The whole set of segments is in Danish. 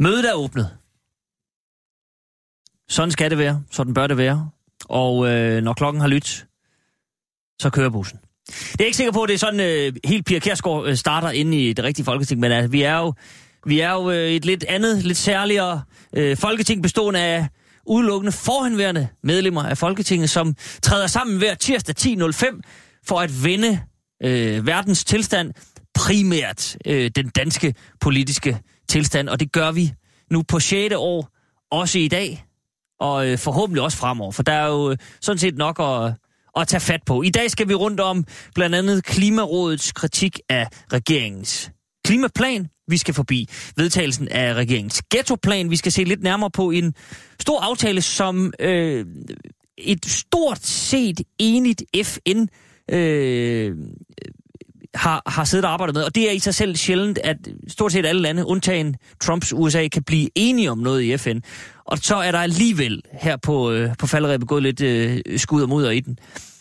Mødet er åbnet. Sådan skal det være. Sådan bør det være. Og øh, når klokken har lyttet, så kører bussen. Det er ikke sikker på, at det er sådan øh, helt Pia Kærsgaard øh, starter inde i det rigtige folketing, men altså, vi er jo, vi er jo øh, et lidt andet, lidt særligere øh, folketing bestående af udelukkende forhenværende medlemmer af Folketinget, som træder sammen hver tirsdag 10.05 for at vende øh, verdens tilstand, primært øh, den danske politiske tilstand, og det gør vi nu på 6. år, også i dag, og øh, forhåbentlig også fremover, for der er jo øh, sådan set nok at, at tage fat på. I dag skal vi rundt om blandt andet Klimarådets kritik af regeringens klimaplan. Vi skal forbi vedtagelsen af regeringens ghettoplan. Vi skal se lidt nærmere på en stor aftale, som øh, et stort set enigt FN øh, har, har siddet og arbejdet med. Og det er i sig selv sjældent, at stort set alle lande, undtagen Trumps USA, kan blive enige om noget i FN. Og så er der alligevel her på, øh, på falderæbet gået lidt øh, skud og mudder i den.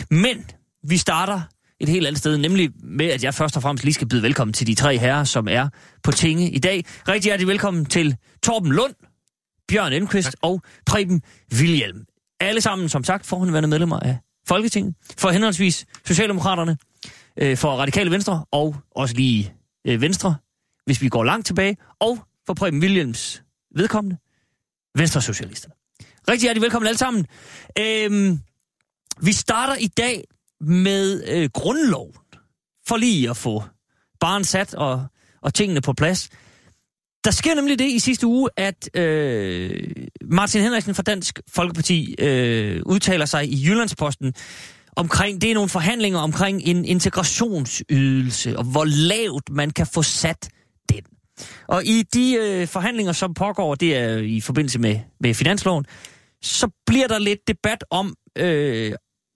Men vi starter et helt andet sted, nemlig med, at jeg først og fremmest lige skal byde velkommen til de tre herrer, som er på tinge i dag. Rigtig hjertelig velkommen til Torben Lund, Bjørn Enquist og Preben Wilhjelm. Alle sammen, som sagt, forhåndværende medlemmer af Folketinget, for henholdsvis Socialdemokraterne, øh, for Radikale Venstre og også lige øh, Venstre, hvis vi går langt tilbage, og for Preben Williams vedkommende, Venstre Socialisterne. Rigtig hjertelig velkommen alle sammen. Øhm, vi starter i dag med øh, grundloven, for lige at få barn sat og, og tingene på plads. Der sker nemlig det i sidste uge, at øh, Martin Henriksen fra Dansk Folkeparti øh, udtaler sig i Jyllandsposten omkring, det er nogle forhandlinger omkring en integrationsydelse, og hvor lavt man kan få sat den. Og i de øh, forhandlinger, som pågår, det er i forbindelse med, med finansloven, så bliver der lidt debat om, øh,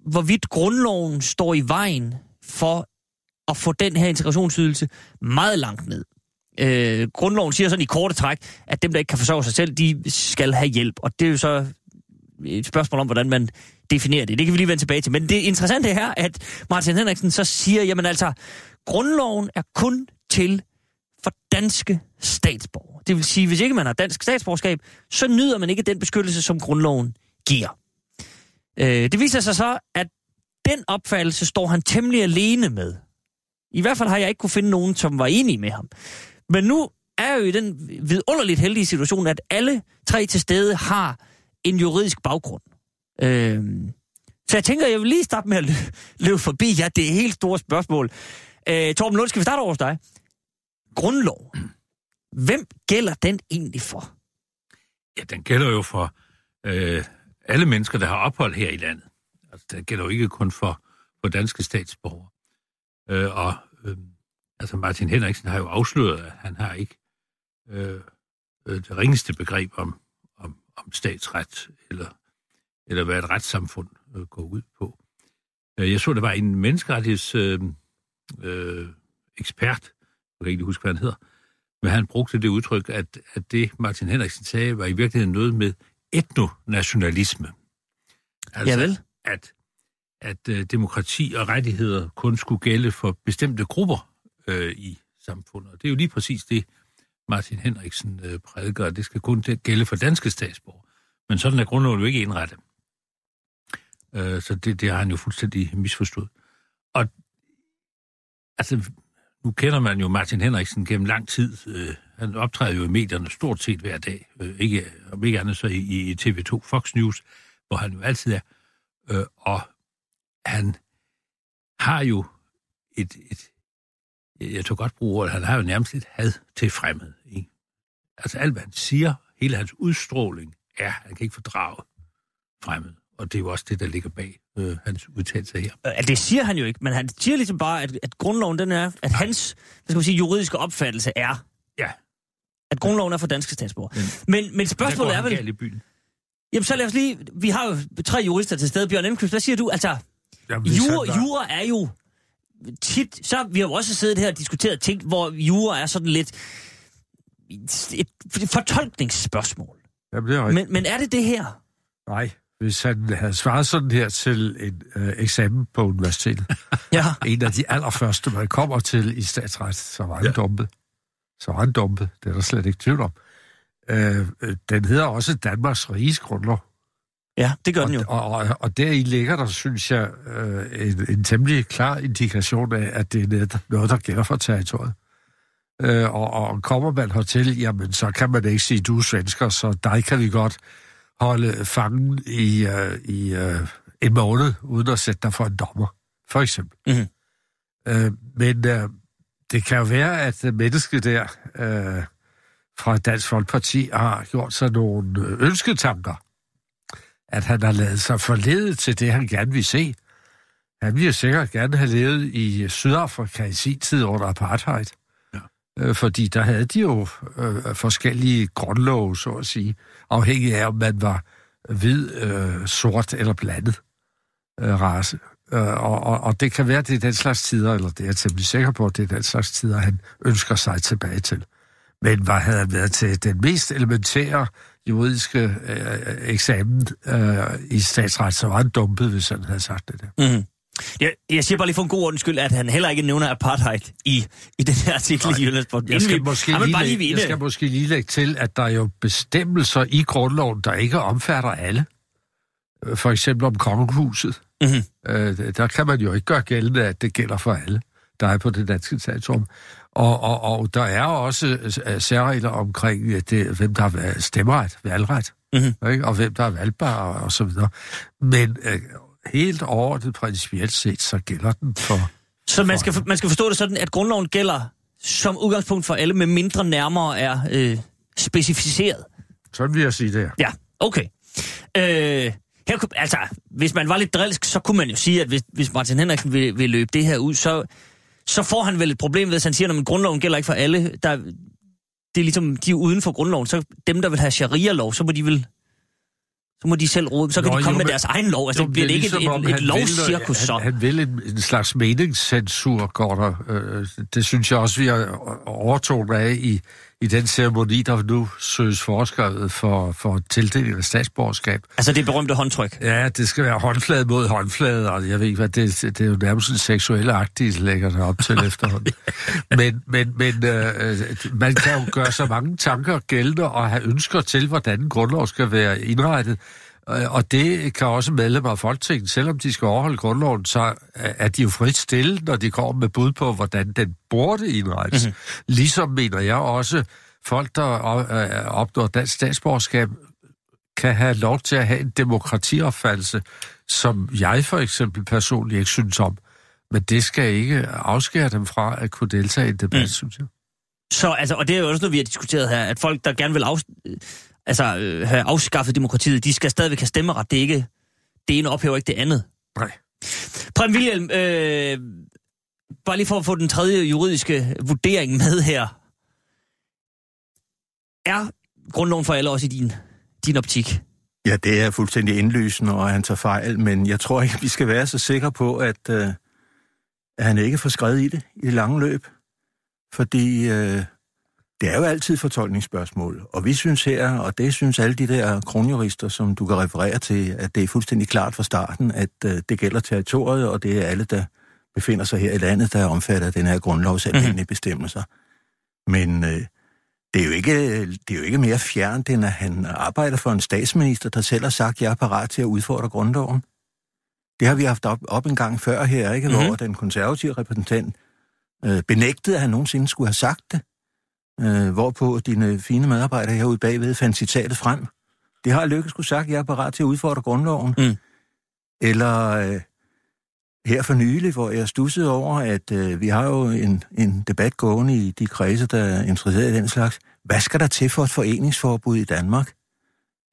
hvorvidt grundloven står i vejen for at få den her integrationsydelse meget langt ned. Øh, grundloven siger sådan i korte træk, at dem, der ikke kan forsørge sig selv, de skal have hjælp. Og det er jo så et spørgsmål om, hvordan man definere det. Det kan vi lige vende tilbage til. Men det interessante er, at Martin Henriksen så siger, jamen altså, grundloven er kun til for danske statsborgere. Det vil sige, hvis ikke man har dansk statsborgerskab, så nyder man ikke den beskyttelse, som grundloven giver. Øh, det viser sig så, at den opfattelse står han temmelig alene med. I hvert fald har jeg ikke kunne finde nogen, som var enige med ham. Men nu er jo i den vidunderligt heldige situation, at alle tre til stede har en juridisk baggrund. Øh, så jeg tænker, jeg vil lige starte med at løbe forbi jer. Ja, det er et helt stort spørgsmål. Øh, Torben Lund, skal vi starte over hos dig? Grundlov. Hvem gælder den egentlig for? Ja, den gælder jo for øh, alle mennesker, der har ophold her i landet. Altså, den gælder jo ikke kun for, for danske statsborgere. Øh, og øh, altså Martin Henriksen har jo afsløret, at han har ikke øh, øh, det ringeste begreb om, om, om statsret, eller, eller hvad et retssamfund øh, går ud på. Øh, jeg så, der var en menneskerettigheds øh, øh, ekspert, jeg kan ikke huske, hvad han hedder, men han brugte det udtryk, at, at det Martin Henriksen sagde, var i virkeligheden noget med etnonationalisme. Altså, Javel. at, at øh, demokrati og rettigheder kun skulle gælde for bestemte grupper øh, i samfundet. Og det er jo lige præcis det, Martin Henriksen øh, prædiker, det skal kun gælde for danske statsborgere. Men sådan er grundloven jo ikke indrettet. Øh, så det, det har han jo fuldstændig misforstået. Og altså, nu kender man jo Martin Henriksen gennem lang tid. Øh, han optræder jo i medierne stort set hver dag. Øh, ikke, om ikke andet så i, i TV2 Fox News, hvor han jo altid er. Øh, og han har jo et, et jeg tog godt bruge ordet, han har jo nærmest et had til fremmed. Ikke? Altså alt, hvad han siger, hele hans udstråling, er, han kan ikke fordrage fremmed. Og det er jo også det, der ligger bag øh, hans udtalelse her. Øh, Det siger han jo ikke, men han siger ligesom bare, at, at grundloven den er, at hans hvad skal man sige, juridiske opfattelse er, Ja, At grundloven er for danske statsborgere. Men, men spørgsmålet er vel... i byen. Jamen så lad os lige... Vi har jo tre jurister til stede. Bjørn Emqvist, hvad siger du? Altså, Jamen, jura, var- jura er jo tit... Så vi har jo også siddet her og diskuteret ting, hvor jura er sådan lidt et fortolkningsspørgsmål. Jamen, det er rigtigt. Men, men er det det her? Nej, hvis han havde svaret sådan her til en øh, eksamen på universitetet, Ja. en af de allerførste, man kommer til i statsret, så var han ja. dumpet. Så var han dumpet, det er der slet ikke tvivl om. Øh, øh, den hedder også Danmarks Riges Grundlov. Ja, det gør den jo. Og, og, og deri ligger der, synes jeg, øh, en, en temmelig klar indikation af, at det er noget, der gælder for territoriet. Øh, og, og kommer man hertil, jamen så kan man ikke sige, du er svensker, så dig kan vi godt holde fangen i, øh, i øh, en måned, uden at sætte dig for en dommer, for eksempel. Mhm. Øh, men øh, det kan jo være, at mennesket der øh, fra Dansk Folkeparti har gjort sig nogle øh, ønsketanker at han har lavet sig forledet til det, han gerne vil se. Han ville sikkert gerne have levet i Sydafrika i sin tid under apartheid. Øh, fordi der havde de jo øh, forskellige grundlove, så at sige, afhængig af, om man var hvid, øh, sort eller blandet øh, race. Øh, og, og, og det kan være, det er den slags tider, eller det er jeg temmelig sikker på, at det er den slags tider, han ønsker sig tilbage til. Men hvad havde han været til den mest elementære juridiske øh, eksamen øh, i statsret, så var han dumpet, hvis han havde sagt det der. Mm. Jeg, jeg siger bare lige for en god ordens skyld, at han heller ikke nævner apartheid i, i den her artikel i Jyllandsposten. Jeg skal, måske Jamen, lige, lige jeg skal måske lige lægge til, at der er jo bestemmelser i grundloven, der ikke omfatter alle. Øh, For eksempel om kongehuset. Mhm. Øh, der kan man jo ikke gøre gældende, at det gælder for alle, der er på det danske territorium. Og, og, og der er også øh, særregler omkring, øh, det, hvem der har stemmeret, valgret, Mhm. ikke? og hvem der er valgbare og så videre. Men øh, helt overordnet principielt set, så gælder den for... Så man skal, man skal forstå det sådan, at grundloven gælder som udgangspunkt for alle, med mindre nærmere er øh, specificeret. Sådan vil jeg sige det her. Ja, okay. Øh, her, kunne- altså, hvis man var lidt drilsk, så kunne man jo sige, at hvis, hvis Martin Henriksen vil, vil løbe det her ud, så, så får han vel et problem, hvis han siger, at grundloven gælder ikke for alle. Der, det er ligesom, de er uden for grundloven. Så dem, der vil have sharia-lov, så må de vel så må de selv råde, så kan Nå, de komme jo, med deres egen lov. Altså, Jo, det bliver det ikke ligesom, om et, et, et vil lovcirkus, så. Han, han vil en, en slags meningscensur, går der. Øh, det synes jeg også, vi har overtonet af i, i den ceremoni, der nu søges foreskrevet for, for tildeling af statsborgerskab. Altså det berømte håndtryk. Ja, det skal være håndflade mod håndflade, og jeg ved ikke hvad, det, det er jo nærmest en seksuel de lægger det op til efterhånden. Men, men, men øh, man kan jo gøre så mange tanker gældende og have ønsker til, hvordan grundlov skal være indrettet. Øh, Og det kan også medlemmer af Folketinget, selvom de skal overholde grundloven, så er de jo frit stille, når de kommer med bud på, hvordan den burde indrettes. Mhm. Mm-hmm. Ligesom mener jeg også, folk, der øh, opnår dansk statsborgerskab, kan have lov til at have en demokratiopfattelse, som jeg for eksempel personligt ikke synes om. Men det skal ikke afskære dem fra at kunne deltage i en debat, mm. synes jeg. Så, altså, og det er jo også noget, vi har diskuteret her, at folk, der gerne vil af, altså, øh, have afskaffet demokratiet, de skal stadigvæk have stemmeret. Det er ikke, det ene ophæver ikke det andet. Nej. Prem Wilhelm, øh, bare lige for at få den tredje juridiske vurdering med her. Er grundloven for alle også i din, din optik? Ja, det er fuldstændig indlysende, og han tager fejl, men jeg tror ikke, vi skal være så sikre på, at, øh, at han ikke får skrevet i det i det lange løb. Fordi øh, det er jo altid fortolkningsspørgsmål, og vi synes her, og det synes alle de der kronjurister, som du kan referere til, at det er fuldstændig klart fra starten, at øh, det gælder territoriet, og det er alle, der befinder sig her i landet, der er omfattet af den her grundlovs almindelige bestemmelser. Men øh, det er, jo ikke, det er jo ikke mere fjernt, end at han arbejder for en statsminister, der selv har sagt, at jeg er parat til at udfordre grundloven. Det har vi haft op, op en gang før her, ikke? Mhm. Mm-hmm. hvor den konservative repræsentant øh, benægtede, at han nogensinde skulle have sagt det. Øh, hvorpå dine fine medarbejdere herude bagved fandt citatet frem. Det har Lykke skulle sagt, at jeg er parat til at udfordre grundloven. Mm. Eller øh, her for nylig, hvor jeg stussede over, at øh, vi har jo en, en debat gående i de kredse, der er interesseret i den slags. Hvad skal der til for et foreningsforbud i Danmark,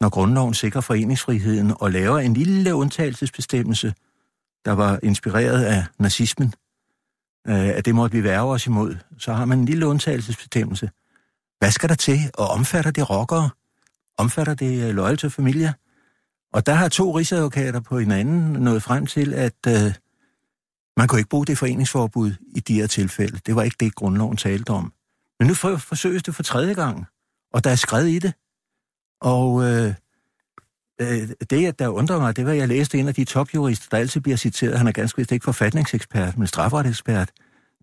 når grundloven sikrer foreningsfriheden og laver en lille undtagelsesbestemmelse, der var inspireret af nazismen, øh, at det måtte vi værge os imod, så har man en lille undtagelsesbestemmelse. Hvad skal der til? Og omfatter det rockere? Omfatter det øh, loyal til familier? Og der har to rigsadvokater på hinanden nået frem til, at øh, man kunne ikke bruge det foreningsforbud i de her tilfælde. Det var ikke det, grundloven talte om. Men nu forsøges det for tredje gang, og der er skrevet i det. Og øh, øh, det, der undrer mig, det var, at jeg læste en af de topjurister, der altid bliver citeret, han er ganske vist ikke forfatningsekspert, men strafferetsekspert,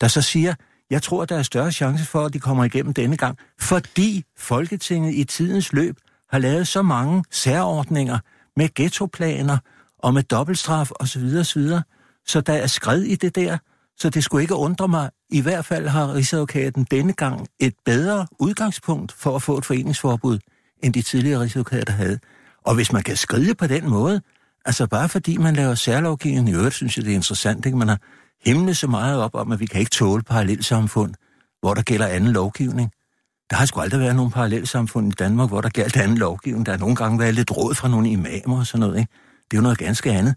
der så siger, jeg tror, der er større chance for, at de kommer igennem denne gang, fordi Folketinget i tidens løb har lavet så mange særordninger med ghettoplaner og med dobbeltstraf osv. osv. Så der er skred i det der, så det skulle ikke undre mig. I hvert fald har Rigsadvokaten denne gang et bedre udgangspunkt for at få et foreningsforbud, end de tidligere Rigsadvokater havde. Og hvis man kan skride på den måde, altså bare fordi man laver særlovgivning, i øvrigt synes jeg, det er interessant, ikke? man har himlet så meget op om, at vi kan ikke tåle parallelsamfund, hvor der gælder anden lovgivning. Der har sgu aldrig været nogen parallelsamfund i Danmark, hvor der galt anden lovgivning. Der har nogle gange været lidt råd fra nogle imamer og sådan noget. Ikke? Det er jo noget ganske andet.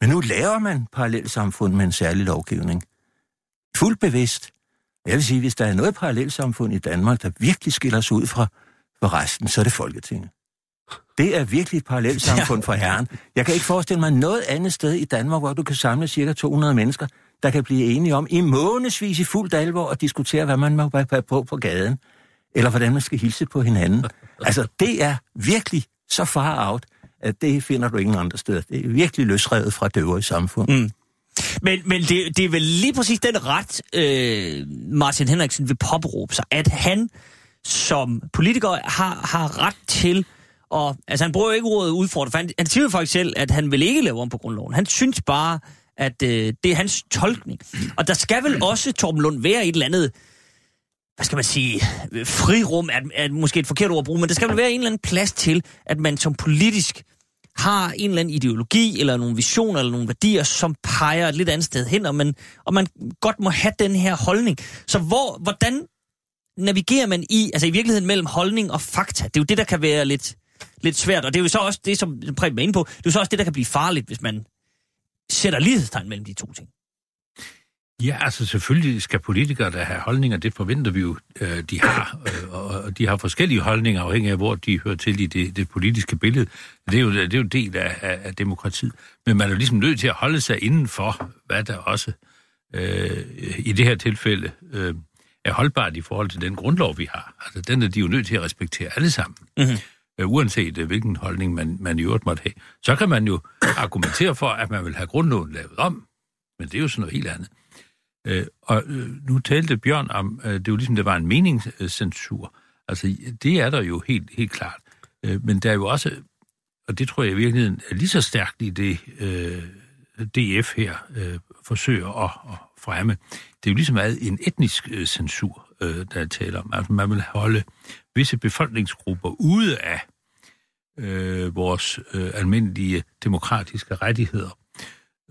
Men nu laver man parallelsamfund med en særlig lovgivning. Fuldt bevidst. Jeg vil sige, hvis der er noget parallelsamfund i Danmark, der virkelig skiller sig ud fra, fra resten, så er det Folketinget. Det er virkelig et parallelsamfund for herren. Jeg kan ikke forestille mig noget andet sted i Danmark, hvor du kan samle cirka 200 mennesker, der kan blive enige om i månedsvis i fuldt alvor at diskutere, hvad man må være på på gaden, eller hvordan man skal hilse på hinanden. Altså, det er virkelig så far out, at det finder du ingen andre steder. Det er virkelig løsrevet fra det øvrige samfund. Mm. Men, men det, det er vel lige præcis den ret, øh, Martin Henriksen vil påberåbe sig, at han som politiker har, har ret til og altså, han bruger jo ikke ordet udfordre, for han, han siger jo faktisk selv, at han vil ikke lave om på grundloven. Han synes bare, at øh, det er hans tolkning. Og der skal vel også, Torben Lund, være et eller andet, hvad skal man sige, frirum er, er måske et forkert ord at bruge, men der skal vel være en eller anden plads til, at man som politisk har en eller anden ideologi, eller nogle visioner, eller nogle værdier, som peger et lidt andet sted hen, og man, og man godt må have den her holdning. Så hvor, hvordan navigerer man i, altså i virkeligheden mellem holdning og fakta? Det er jo det, der kan være lidt, lidt svært, og det er jo så også det, som Preben er inde på, det er jo så også det, der kan blive farligt, hvis man sætter lighedstegn mellem de to ting. Ja, altså selvfølgelig skal politikere, der have holdninger, det forventer vi jo, øh, de har. Øh, og de har forskellige holdninger, afhængig af, hvor de hører til i det, det politiske billede. Det er, jo, det er jo en del af, af, af demokratiet. Men man er jo ligesom nødt til at holde sig inden for, hvad der også øh, i det her tilfælde øh, er holdbart i forhold til den grundlov, vi har. Altså den er de jo nødt til at respektere alle sammen. Mm-hmm Øh, uanset øh, hvilken holdning man, man i øvrigt måtte have. Så kan man jo argumentere for, at man vil have grundloven lavet om, men det er jo sådan noget helt andet. Øh, og øh, nu talte Bjørn om, øh, det er jo ligesom, det var en meningscensur. Altså, det er der jo helt, helt klart. Øh, men der er jo også, og det tror jeg i virkeligheden er lige så stærkt i det, øh, DF her øh, forsøger at, at fremme. Det er jo ligesom meget en etnisk øh, censur, øh, der er tale om. Altså, man vil holde visse befolkningsgrupper ude af øh, vores øh, almindelige demokratiske rettigheder,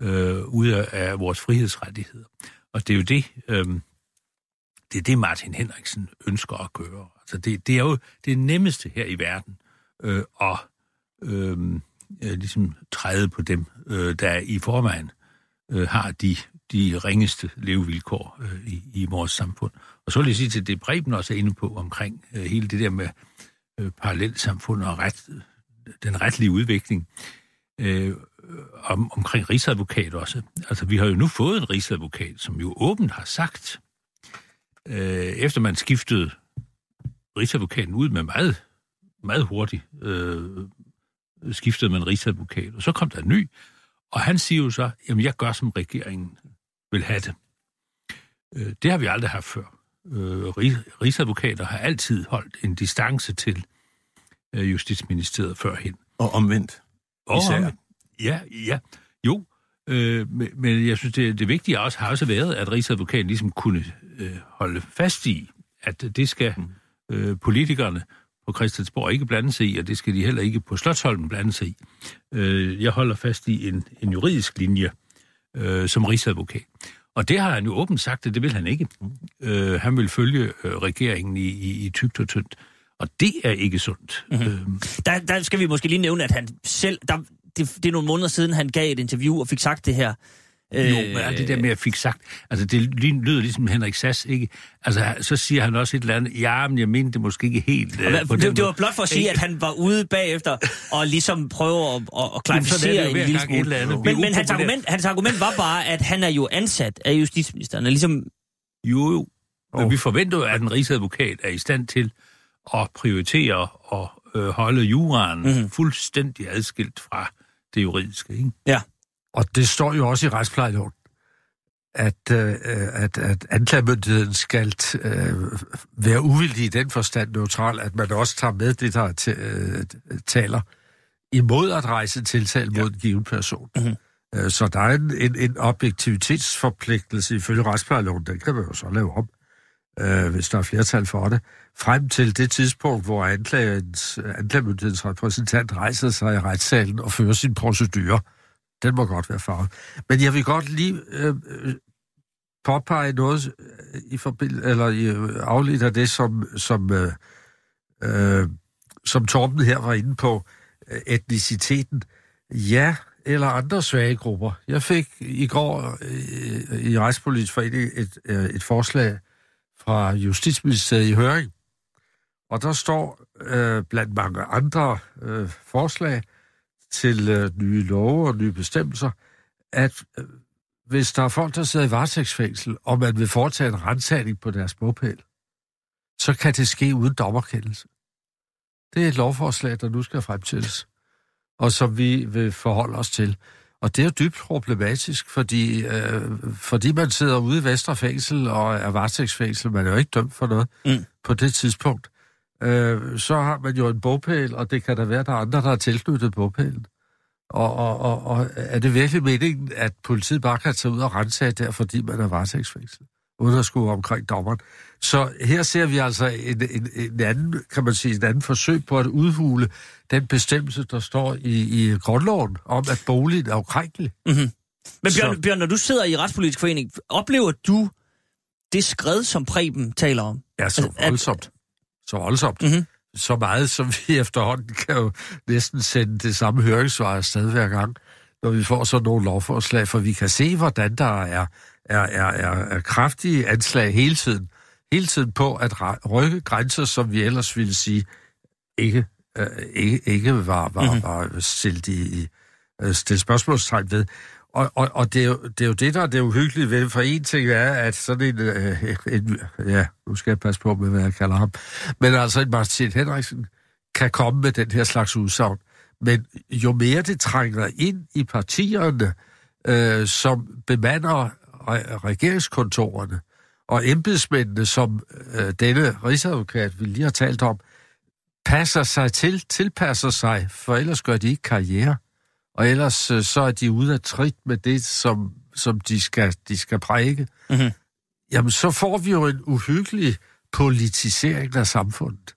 øh, ude af vores frihedsrettigheder. Og det er jo det, øh, det er det, Martin Henriksen ønsker at gøre. Altså det, det er jo det nemmeste her i verden øh, at øh, øh ligesom træde på dem, øh, der i forvejen øh, har de, de ringeste levevilkår øh, i, i vores samfund. Og så vil jeg sige til det, Breben også er inde på omkring øh, hele det der med øh, parallelsamfund og ret, den retlige udvikling. Øh, om, omkring rigsadvokat også. Altså, vi har jo nu fået en rigsadvokat, som jo åbent har sagt, øh, efter man skiftede rigsadvokaten ud med meget, meget hurtigt, øh, skiftede man rigsadvokat, og så kom der en ny, og han siger jo så, jamen jeg gør, som regeringen vil have det. Øh, det har vi aldrig haft før. Øh, rigsadvokater har altid holdt en distance til øh, Justitsministeriet førhen. Og omvendt. Og omvendt. Ja, ja. Jo, øh, men jeg synes, det, det vigtige også har også været, at Rigsadvokaten ligesom kunne øh, holde fast i, at det skal mm. øh, politikerne på Christiansborg ikke blande sig i, og det skal de heller ikke på Slottholmen blande sig i. Øh, jeg holder fast i en, en juridisk linje øh, som rigsadvokat. Og det har han jo åbent sagt, at det vil han ikke. Øh, han vil følge øh, regeringen i, i, i tygt og tyndt. Og det er ikke sundt. Mm-hmm. Øh. Der, der skal vi måske lige nævne, at han selv... Der, det, det er nogle måneder siden, han gav et interview og fik sagt det her. Jo, men alt det der med, at jeg fik sagt, altså det ly- lyder ligesom Henrik Sass, ikke? Altså, så siger han også et eller andet, ja, men jeg mener det måske ikke helt. øh, Hvad- det, det var måde." blot for at sige, at han var ude bagefter og ligesom prøve at, at, at er klarificere en lille gang et eller andet smule. Men, men hans, argument, hans argument var bare, at han er jo ansat af justitsministeren. Og ligesom, Jo, jo. Men vi forventer jo, at en rigsadvokat er i stand til at prioritere og øh, holde juraen mm-hmm. fuldstændig adskilt fra det juridiske, ikke? Og det står jo også i retsplejeloven, at, øh, at, at anklagemyndigheden skal øh, være uvildig i den forstand neutral, at man også tager med det, der t- øh, taler imod at rejse tiltale mod en given person. Mhm. Øh, Så der er en, en, en objektivitetsforpligtelse ifølge retsplejeloven, den kan man jo så lave om, øh, hvis der er flertal for det, frem til det tidspunkt, hvor anklagemyndighedens repræsentant rejser sig i retssalen og fører sin procedure. Den må godt være farvet. Men jeg vil godt lige øh, øh påpege noget øh, i forbind, eller i øh, afledt af det, som, som, øh, øh, som Torben her var inde på, øh, etniciteten. Ja, eller andre svage grupper. Jeg fik i går øh, i Rejspolitisk Forening et, øh, et forslag fra Justitsministeriet i høring, og der står øh, blandt mange andre øh, forslag til øh, nye love og nye bestemmelser, at øh, hvis der er folk, der sidder i varetægtsfængsel, og man vil foretage en rensagning på deres bogpæl, så kan det ske uden dommerkendelse. Det er et lovforslag, der nu skal fremstilles, og som vi vil forholde os til. Og det er jo dybt problematisk, fordi, øh, fordi man sidder ude i Vestre Fængsel og er varetægtsfængsel, man er jo ikke dømt for noget Mm. på det tidspunkt. Øh, så har man jo en bogpæl, og det kan da være, der er andre, der er tilknyttet bogpælen. Og, og, og, og er det virkelig meningen, at politiet bare kan tage ud og rense der, fordi man er varetægtsfængsel, uden at skulle omkring dommeren? Så her ser vi altså en, en, en anden, kan man sige, en anden forsøg på at udhule den bestemmelse, der står i, i grundloven om, at boligen er ukrænkelig. Men Bjørn, Så- Bjørn, når du sidder i Retspolitisk Forening, oplever du det skred, som Preben taler om? Ja, så Altså, at- voldsomt. Så voldsomt. Mhm. Så meget, som vi efterhånden kan jo næsten sende det samme høringssvar afsted hver gang, når vi får sådan nogle lovforslag, for vi kan se, hvordan der er, er, er, er, er kraftige anslag hele tiden, hele tiden på at rykke grænser, som vi ellers ville sige ikke, øh, ikke, ikke var, var, Mhm. mm-hmm. var stillet i, i øh, stillet spørgsmålstegn ved. Og, og, og det, er jo, det er jo det, der er det uhyggelige ved. For en ting er, at sådan en, øh, en... Ja, nu skal jeg passe på med, hvad jeg kalder ham. Men altså, en Martin Henriksen kan komme med den her slags udsagn. Men jo mere det trænger ind i partierne, øh, som bemander re- regeringskontorerne, og embedsmændene, som øh, denne rigsadvokat, vi lige har talt om, passer sig til, tilpasser sig, for ellers gør de ikke karriere. Og ellers øh, så er de ude af trit med det, som, som de, skal, de skal præge. Mhm. Jamen, så får vi jo en uhyggelig politisering af samfundet.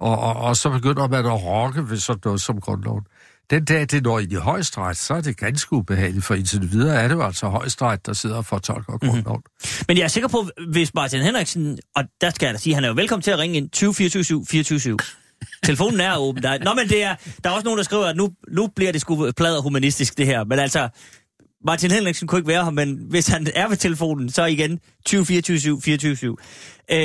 Og, og, og så begynder man at rokke ved sådan noget som grundloven. Den dag, det når ind i højesteret, så er det ganske ubehageligt, for indtil videre er det jo altså højesteret, der sidder og fortolker grundloven. Men jeg er sikker på, hvis Martin Henriksen, og der skal jeg da sige, han er jo velkommen til at ringe ind 20 24 24 Telefonen er åben. Der, nå, men det er, der er også nogen, der skriver, at nu, nu bliver det sgu plader humanistisk, det her. Men altså, Martin Henriksen kunne ikke være her, men hvis han er ved telefonen, så igen 20 24 24 øh,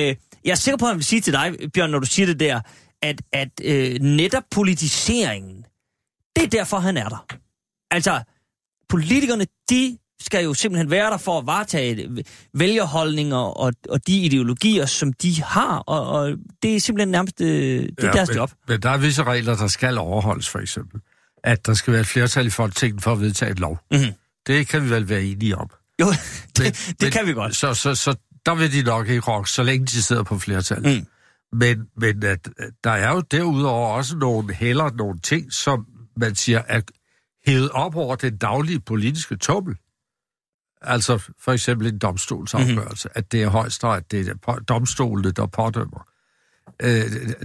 Jeg er sikker på, at han vil sige til dig, Bjørn, når du siger det der, at, at øh, netop politiseringen, det er derfor, han er der. Altså, politikerne, de skal jo simpelthen være der for at varetage vælgerholdninger og, og de ideologier, som de har, og, og det er simpelthen nærmest øh, det ja, deres men, job. Men der er visse regler, der skal overholdes, for eksempel. At der skal være et flertal i Folketinget for at vedtage et lov. Mhm. Det kan vi vel være enige om. Jo, Men- det, det men- kan vi godt. Så, så, så der vil de nok ikke rokke, så længe de sidder på flertal. Mm. Men, men at, at der er jo derudover også nogle heller nogle ting, som man siger er hævet op over den daglige politiske tummel. Altså for eksempel en domstolsafgørelse, mm-hmm. at det er højesteret, det er domstolene, der pådømmer. Øh,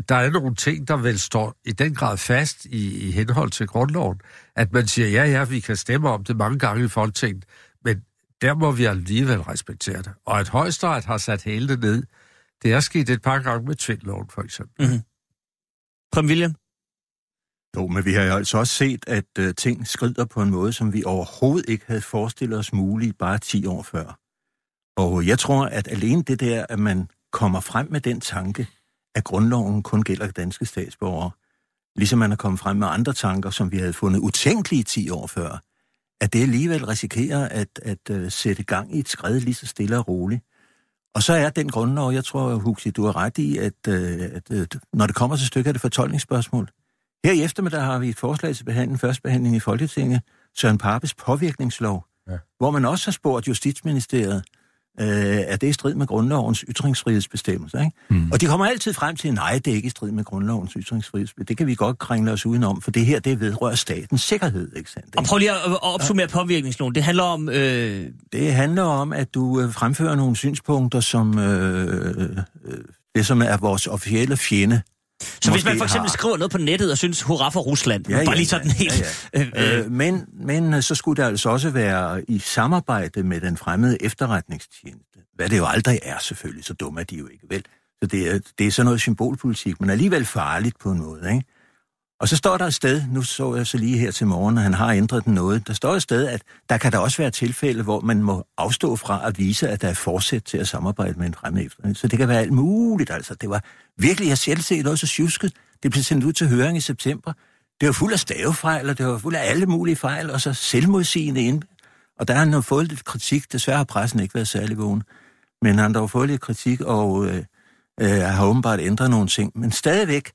der er nogle ting, der vel står i den grad fast i, i henhold til grundloven, at man siger, ja, ja, vi kan stemme om det mange gange i Folketinget, men der må vi alligevel respektere det. Og at højesteret har sat hele ned, det er sket et par gange med tvindloven, for eksempel. Prem William? Jo, men vi har jo altså også set, at øh, ting skrider på en måde, som vi overhovedet ikke havde forestillet os muligt bare 10 år før. Og jeg tror, at alene det der, at man kommer frem med den tanke, at grundloven kun gælder danske statsborgere, ligesom man er kommet frem med andre tanker, som vi havde fundet utænkelige 10 år før, at det alligevel risikerer at, at uh, sætte gang i et skred lige så stille og roligt. Og så er den grundlov, jeg tror, Huxi, du har ret i, at, uh, at uh, når det kommer til stykket, er det fortolkningsspørgsmål. Her i eftermiddag har vi et forslag til behandling, første behandling i Folketinget, Søren Papes påvirkningslov, ja. hvor man også har spurgt Justitsministeriet, øh, er det i strid med grundlovens ytringsfrihedsbestemmelse. Ikke? Mm. Og de kommer altid frem til, nej, det er ikke i strid med grundlovens ytringsfrihedsbestemmelse. Det kan vi godt kringle os udenom, for det her, det vedrører statens sikkerhed. Ikke sandt? Og prøv lige at opsummere ja. påvirkningsloven. Det handler om... Øh... Det handler om, at du øh, fremfører nogle synspunkter, som øh, øh, det, som er vores officielle fjende, så hvis man for eksempel har... skriver noget på nettet og synes, hurra for Rusland, ja, ja, bare lige sådan helt... Ja, ja. øh, men, men øh, så skulle det altså også være i samarbejde med den fremmede efterretningstjeneste. Hvad det jo aldrig er selvfølgelig, så dumme er de jo ikke, vel? Så det er, det er sådan noget symbolpolitik, men alligevel farligt på en måde, ikke? Og så står der et sted, nu så jeg så lige her til morgen, at han har ændret den noget, der står et sted, at der kan der også være tilfælde, hvor man må afstå fra at vise, at der er forsæt til at samarbejde med en fremmed efter. Så det kan være alt muligt, altså. Det var virkelig, jeg selv set noget så sjusket. Det blev sendt ud til høring i september. Det var fuld af stavefejl, og det var fuld af alle mulige fejl, og så selvmodsigende ind. Og der har han fået lidt kritik. Desværre har pressen ikke været særlig vågen. Men han har dog fået lidt kritik, og øh, øh, har åbenbart ændret nogle ting. Men stadigvæk,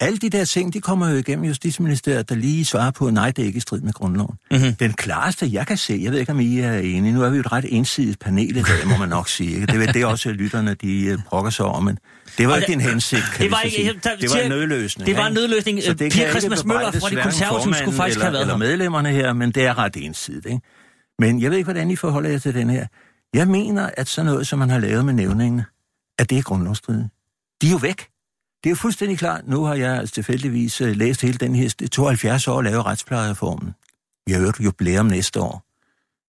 alle de der ting, de kommer jo igennem Justitsministeriet, der lige svarer på, nej, det er ikke i strid med grundloven. Mm-hmm. Den klareste, jeg kan se, jeg ved ikke, om I er enige, nu er vi jo et ret ensidigt panel i dag, må man nok sige. Ikke? Det er det også, lytterne de uh, brokker sig over, men det var ikke din hensigt, kan det var ikke, sige. Der, det var en nødløsning. Det var en nødløsning. Så det Pia Christmas Møller fra de konservative skulle faktisk eller, have været eller medlemmerne her, men det er ret ensidigt. Ikke? Men jeg ved ikke, hvordan I forholder jer til den her. Jeg mener, at sådan noget, som man har lavet med nævningene, at det er grundlovsstridigt. De er jo væk. Det er fuldstændig klart. Nu har jeg altså tilfældigvis uh, læst hele den her 72 år lave retsplejereformen. Vi har hørt jubilæum næste år.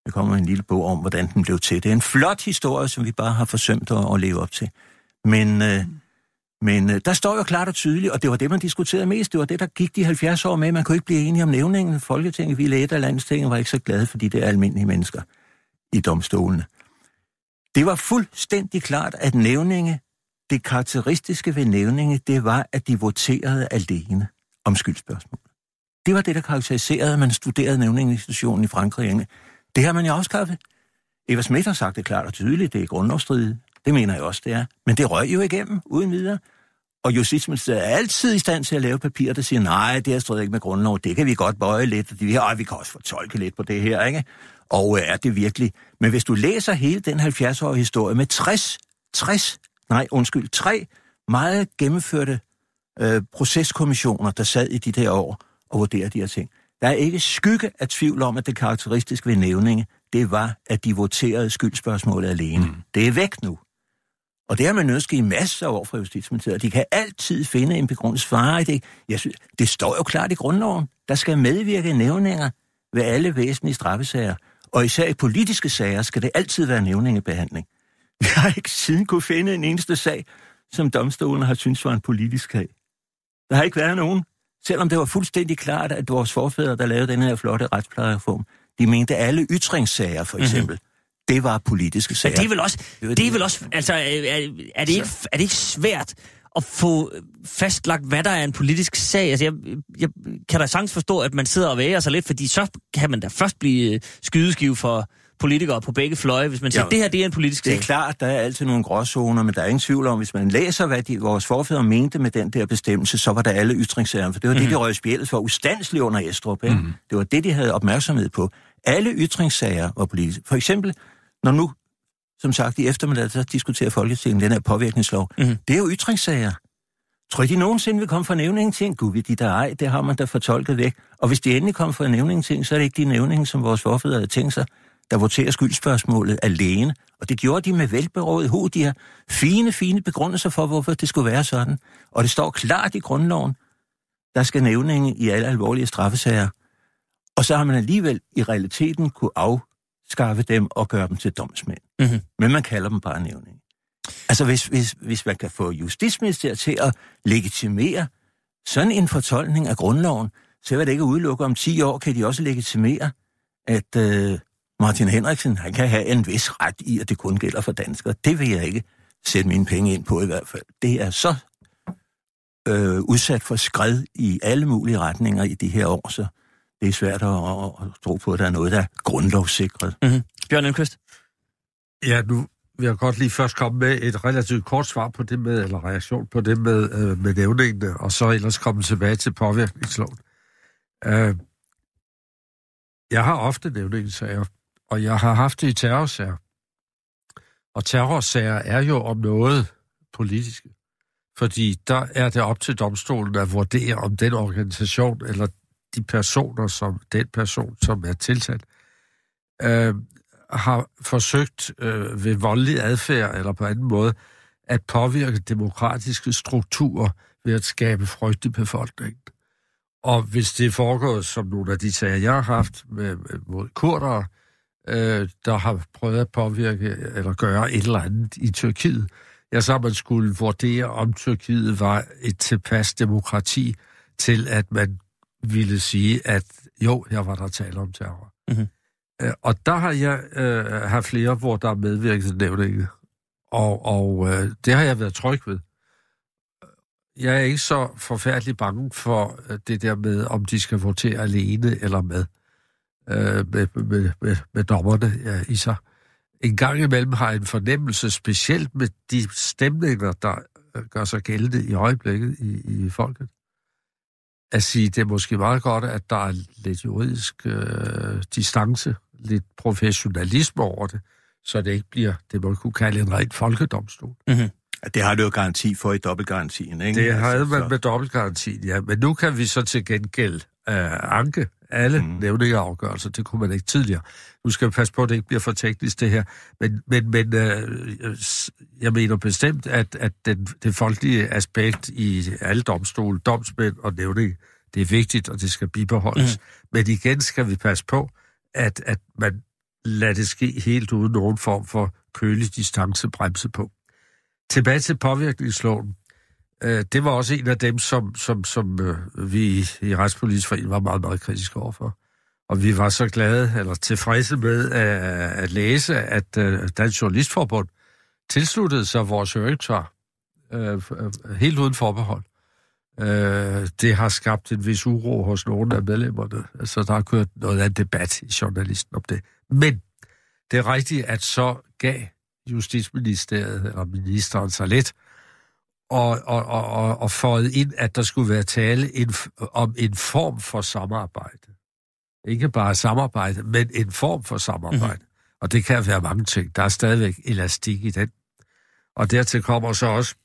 Der kommer en lille bog om, hvordan den blev til. Det er en flot historie, som vi bare har forsømt at, at leve op til. Men, uh, men uh, der står jo klart og tydeligt, og det var det, man diskuterede mest. Det var det, der gik de 70 år med. Man kunne ikke blive enige om nævningen. Folketinget, vi læger af landstinget, var ikke så glade, fordi det er almindelige mennesker i domstolene. Det var fuldstændig klart, at nævninge det karakteristiske ved nævninge, det var, at de voterede alene om skyldspørgsmål. Det var det, der karakteriserede, at man studerede nævninginstitutionen i Frankrig. Det har man jo afskaffet. Eva Schmidt har sagt det klart og tydeligt, det er grundlovsstridigt. Det mener jeg også, det er. Men det røg jo igennem, uden videre. Og Justitsministeriet er altid i stand til at lave papir, der siger, nej, det er stridigt ikke med grundlov, det kan vi godt bøje lidt, og de, vi kan også fortolke lidt på det her, ikke? Og øh, er det virkelig? Men hvis du læser hele den 70-årige historie med 60, 60 nej, undskyld, tre meget gennemførte øh, proceskommissioner, der sad i de der år og vurderede de her ting. Der er ikke skygge af tvivl om, at det karakteristiske ved nævninge, det var, at de voterede skyldspørgsmålet alene. Mm. Det er væk nu. Og det har man ønsket i masser af år fra Justitsministeriet. De kan altid finde en begrundet svare i det. Jeg synes, det står jo klart i grundloven. Der skal medvirke nævninger ved alle væsentlige straffesager. Og især i politiske sager skal det altid være nævningebehandling. Jeg har ikke siden kunne finde en eneste sag, som domstolen har syntes var en politisk sag. Der har ikke været nogen, selvom det var fuldstændig klart, at vores forfædre, der lavede den her flotte retsplejereform, de mente alle ytringssager, for mhm. eksempel, mm-hmm. det var politiske sager. Men det er vel også, det, er vel også altså, er, er, det ikke, er det ikke svært at få fastlagt, hvad der er en politisk sag? Altså, jeg, jeg kan da sagtens forstå, at man sidder og væger sig lidt, fordi så kan man da først blive øh, skydeskive for, politikere på begge fløje, hvis man siger, ja, det her det er en politisk sag. Det er klart, der er altid nogle gråzoner, men der er ingen tvivl om, hvis man læser, hvad de, vores forfædre mente med den der bestemmelse, så var der alle ytringssager, for det var mm. det, de mhm. røg spjældet for ustandsligt under Estrup. Ikke? Mm. Det var det, de havde opmærksomhed på. Alle ytringssager var politiske. For eksempel, når nu, som sagt, i eftermiddag, så diskuterer Folketinget den her påvirkningslov. Mm. Det er jo ytringssager. Tror I, de nogensinde vil komme for nævningen ting? Gud, de der ej, det har man da fortolket væk. Og hvis de endelig kommer for nævningen ting, så er det ikke de nævninger, som vores forfædre havde tænkt sig der voterer skyldspørgsmålet alene. Og det gjorde de med velberådet hoved. De har fine, fine begrundelser for, hvorfor det skulle være sådan. Og det står klart i grundloven, der skal nævninge i alle alvorlige straffesager. Og så har man alligevel i realiteten kunne afskaffe dem og gøre dem til domsmænd. Mm-hmm. Men man kalder dem bare nævninge. Altså hvis, hvis, hvis man kan få justitsministeriet til at legitimere sådan en fortolkning af grundloven, så vil det ikke udelukke, om 10 år kan de også legitimere, at øh, Martin Henriksen han kan have en vis ret i, at det kun gælder for danskere. Det vil jeg ikke sætte mine penge ind på i hvert fald. Det er så øh, udsat for skred i alle mulige retninger i de her år, så det er svært at, at, at tro på, at der er noget, der er grundlovssikret. Mm-hmm. Bjørn Elmqvist? Ja, nu vil jeg godt lige først komme med et relativt kort svar på det med, eller reaktion på det med, øh, med nævningene, og så ellers komme tilbage til påvirkningsloven. Øh, jeg har ofte nævningssager, og jeg har haft det i terrorsager. Og terrorsager er jo om noget politiske. Fordi der er det op til domstolen at vurdere, om den organisation eller de personer, som den person, som er tiltalt, øh, har forsøgt øh, ved voldelig adfærd eller på anden måde at påvirke demokratiske strukturer ved at skabe frygt i befolkningen. Og hvis det foregår, som nogle af de sager, jeg har haft med, mod kurdere, øh, der har prøvet at påvirke eller gøre et eller andet i Tyrkiet, ja, så man skulle vurdere, om Tyrkiet var et tilpas demokrati til, at man ville sige, at jo, her var der tale om terror. Mm-hmm. Og der har jeg øh, haft flere, hvor der er medvirket til. Og, og øh, det har jeg været tryg ved. Jeg er ikke så forfærdelig bange for øh, det der med, om de skal votere alene eller med, øh, med, med, med, med dommerne ja, i sig. En gang imellem har jeg en fornemmelse, specielt med de stemninger, der øh, gør sig gældende i øjeblikket i, i folket, at sige, det er måske meget godt, at der er lidt juridisk øh, distance, lidt professionalisme over det, så det ikke bliver det, man kunne kalde en rent folkedomstol. Mm-hmm. Det har du jo garanti for i dobbeltgarantien, ikke? Det havde altså, man så... med dobbeltgarantien, ja. Men nu kan vi så til gengæld øh, anke alle mm. nævningeafgørelser. Det kunne man ikke tidligere. Nu skal vi passe på, at det ikke bliver for teknisk, det her. Men, men, men øh, jeg mener bestemt, at, at den, det folkelige aspekt i alle domstole, domsmænd og nævning, det er vigtigt, og det skal bibeholdes. Mm. Men igen skal vi passe på, at, at man lader det ske helt uden nogen form for kølig distancebremse på. Tilbage til påvirkningsloven. Øh, det var også en af dem, som, som, som øh, vi i Retspolitisk Forening var meget, meget kritiske overfor. Og vi var så glade, eller tilfredse med at, at læse, at øh, Dansk Journalistforbund tilsluttede sig vores høringssvar øh, øh helt uden forbehold. Øh, det har skabt en vis uro hos nogle af medlemmerne. Altså, der har kørt noget af en debat i journalisten om det. Men det er rigtigt, at så gav Justitsministeriet og ministeren sig lidt, øh, og, og, og, og fået ind, at der skulle være tale en, om en form for samarbejde. Ikke bare samarbejde, men en form for samarbejde. Mm-hmm. Og det kan være mange ting. Der er stadigvæk elastik i den. Og dertil kommer så også,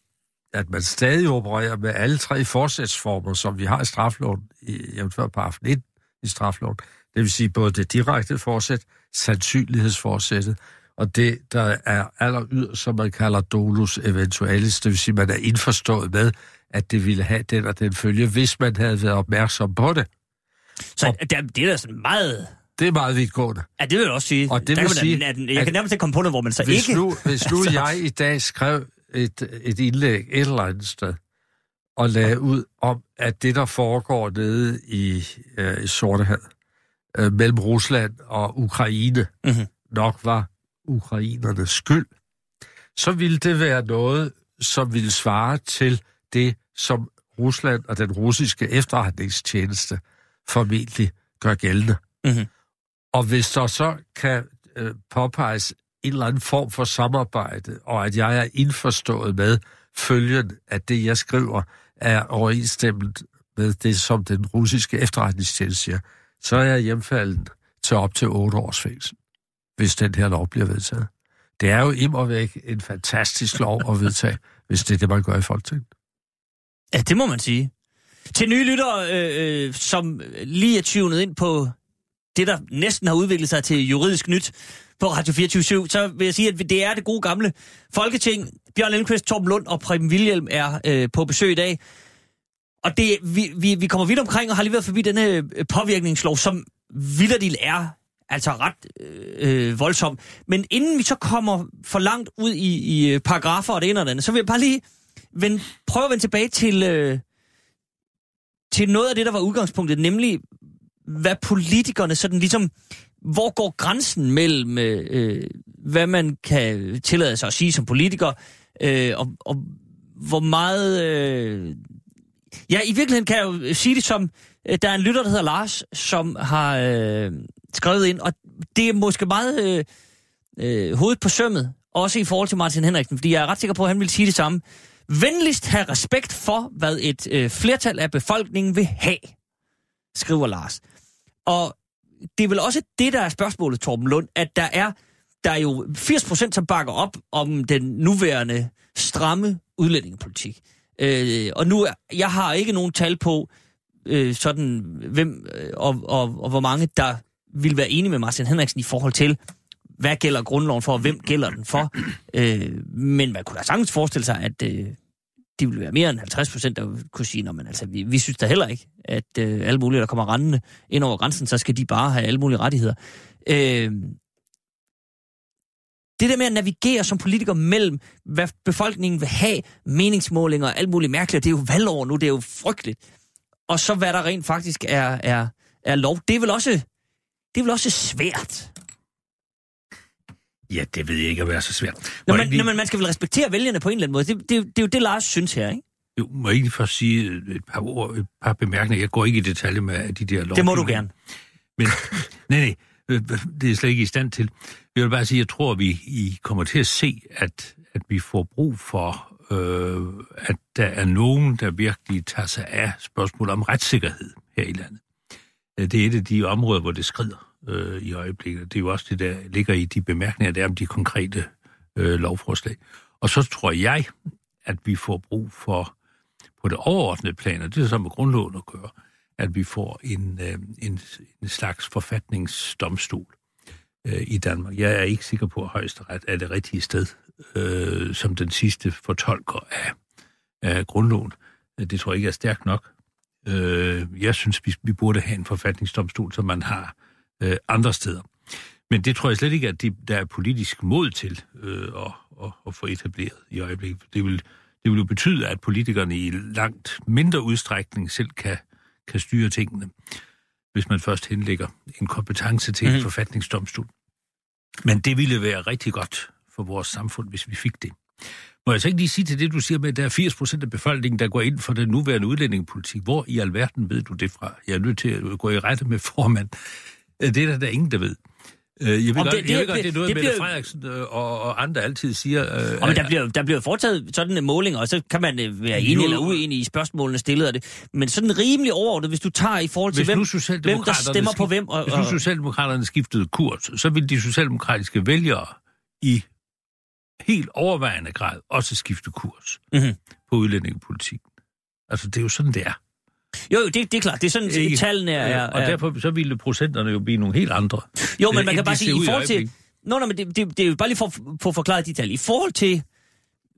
at man stadig opererer med alle tre forsætsformer, som vi har i strafloven, i, jævnfør paragraf 19 i strafloven. Det vil sige både det direkte forsæt, sandsynlighedsforsættet, og det, der er aller yderst, som man kalder dolus eventualis, det vil sige, man er indforstået med, at det ville have den og den følge, hvis man havde været opmærksom på det. Så og, det, det er da sådan meget... Det er meget vidtgående. Ja, det vil jeg også sige. Og det vil sige, at, jeg kan nærmest ikke komme på noget, hvor man så hvis ikke... Nu, hvis nu altså... jeg i dag skrev et, et indlæg et eller andet sted, og lagde ud om, at det, der foregår nede i, øh, i Sortehavet, øh, mellem Rusland og Ukraine, mm-hmm. nok var ukrainernes skyld, så ville det være noget, som ville svare til det, som Rusland og den russiske efterretningstjeneste formentlig gør gældende. Mm-hmm. Og hvis der så kan øh, påpeges en eller anden form for samarbejde, og at jeg er indforstået med følgen, at det, jeg skriver, er overensstemt med det, som den russiske efterretningstjeneste siger, så er jeg hjemfalden til op til otte års fængsel hvis den her lov bliver vedtaget. Det er jo imodvæk væk en fantastisk lov at vedtage, hvis det er det, man gør i Folketinget. Ja, det må man sige. Til nye lyttere, øh, øh som lige er tunet ind på det, der næsten har udviklet sig til juridisk nyt på Radio 24 så vil jeg sige, at det er det gode gamle Folketing. Bjørn Lindqvist, Torben Lund og Preben Wilhelm er øh, på besøg i dag. Og det, vi, vi, vi kommer vidt omkring og har lige været forbi denne øh, påvirkningslov, som vildt er altså ret øh, øh, voldsom. Men inden vi så kommer for langt ud i, i øh, paragrafer og det ene og det andet, så vil jeg bare lige vende, prøve at vende tilbage til, øh, til noget af det, der var udgangspunktet, nemlig hvad politikerne sådan ligesom, hvor går grænsen mellem, øh, øh hvad man kan tillade sig at sige som politiker, øh, og, og hvor meget... Øh, ja, i virkeligheden kan jeg jo sige det som, Øh, der er en lytter, der hedder Lars, som har øh, skrevet ind, og det er måske meget øh, øh, hovedet på sømmet, også i forhold til Martin Henriksen, fordi jeg er ret sikker på, at han vil sige det samme. Venligst have respekt for, hvad et øh, flertal af befolkningen vil have, skriver Lars. Og det er vel også det, der er spørgsmålet, Torben Lund, at der er, der er jo 80 procent, som bakker op om den nuværende stramme udlændingepolitik. Øh, og nu, er- jeg har ikke nogen tal på, øh, Øh, sådan, hvem øh, og, og, og hvor mange, der vil være enige med Martin Henriksen i forhold til, hvad gælder grundloven for, og hvem gælder den for. Øh, men man kunne da sagtens forestille sig, at øh, det ville være mere end 50 procent, der kunne sige, men altså, vi, vi synes da heller ikke, at øh, alle mulige, der kommer rendende ind over grænsen, så skal de bare have alle mulige rettigheder. Øh, det der med at navigere som politiker mellem, hvad befolkningen vil have, meningsmålinger og alt muligt mærkeligt, det er jo valgår nu, det er jo frygteligt. Og så hvad der rent faktisk er, er, er lov, det er vel også, det er vel også svært. Ja, det ved jeg ikke at være så svært. Nå, men, lige- nå, men man skal vel respektere vælgerne på en eller anden måde. Det, det, det er jo det, Lars synes her, ikke? Jo, må jeg egentlig først sige et par ord, et par bemærkninger. Jeg går ikke i detalje med de der lov. Det må du gerne. Men, nej, nej, øh, det er jeg slet ikke i stand til. Jeg vil bare sige, at jeg tror, at vi I kommer til at se, at, at vi får brug for, øh, at der er nogen, der virkelig tager sig af spørgsmål om retssikkerhed her i landet. Øh, det er et af de områder, hvor det skrider øh, i øjeblikket. Det er jo også det, der ligger i de bemærkninger, der er om de konkrete øh, lovforslag. Og så tror jeg, at vi får brug for, på det overordnede plan, og det er så med grundloven at gøre, at vi får en, øh, en, en slags forfatningsdomstol øh, i Danmark. Jeg er ikke sikker på, at højesteret er det rigtige sted øh, som den sidste fortolker af, af grundloven. Øh, Det tror jeg ikke er stærkt nok. Øh, jeg synes, vi, vi burde have en forfatningsdomstol, som man har øh, andre steder. Men det tror jeg slet ikke, at de, der er politisk mod til øh, at, at, at få etableret i øjeblikket. Det vil, det vil jo betyde, at politikerne i langt mindre udstrækning selv kan, kan styre tingene, hvis man først henlægger en kompetence til en Mhm. forfatningsdomstol. Men det ville være rigtig godt for vores samfund, hvis vi fik det. Må jeg så ikke lige sige til det, du siger med, at der er 80 procent af befolkningen, der går ind for den nuværende udlændingepolitik. Hvor i alverden ved du det fra? Jeg er nødt til at gå i rette med formand. Øh, Det er der, der ingen, der ved. Øh, Jeg ved, godt, det- det- jeg ved godt, det er noget, det Mette bliver- Frederiksen øh, og, og andre altid siger. Øh, Og men der bliver, der bliver foretaget sådan en måling, og så kan man være enig eller uenig i spørgsmålene stillet af det. Men sådan rimelig overordnet, hvis du tager i forhold til, hvis hvem, nu hvem der stemmer på skift- hvem. Og, Hvis nu og, Socialdemokraterne skiftede kurs, så ville de socialdemokratiske vælgere i helt overvejende grad også skifte kurs Mhm. på udlændingepolitikken. Altså, det er jo sådan, det er. jo, det, det er klart. Det er sådan, Ikke? tallene er... er, og derfor så ville procenterne jo blive nogle helt andre. jo, men man kan bare sige, i forhold til... Nå, nej, men det, det, det er jo bare lige for at få forklaret de tal. I forhold til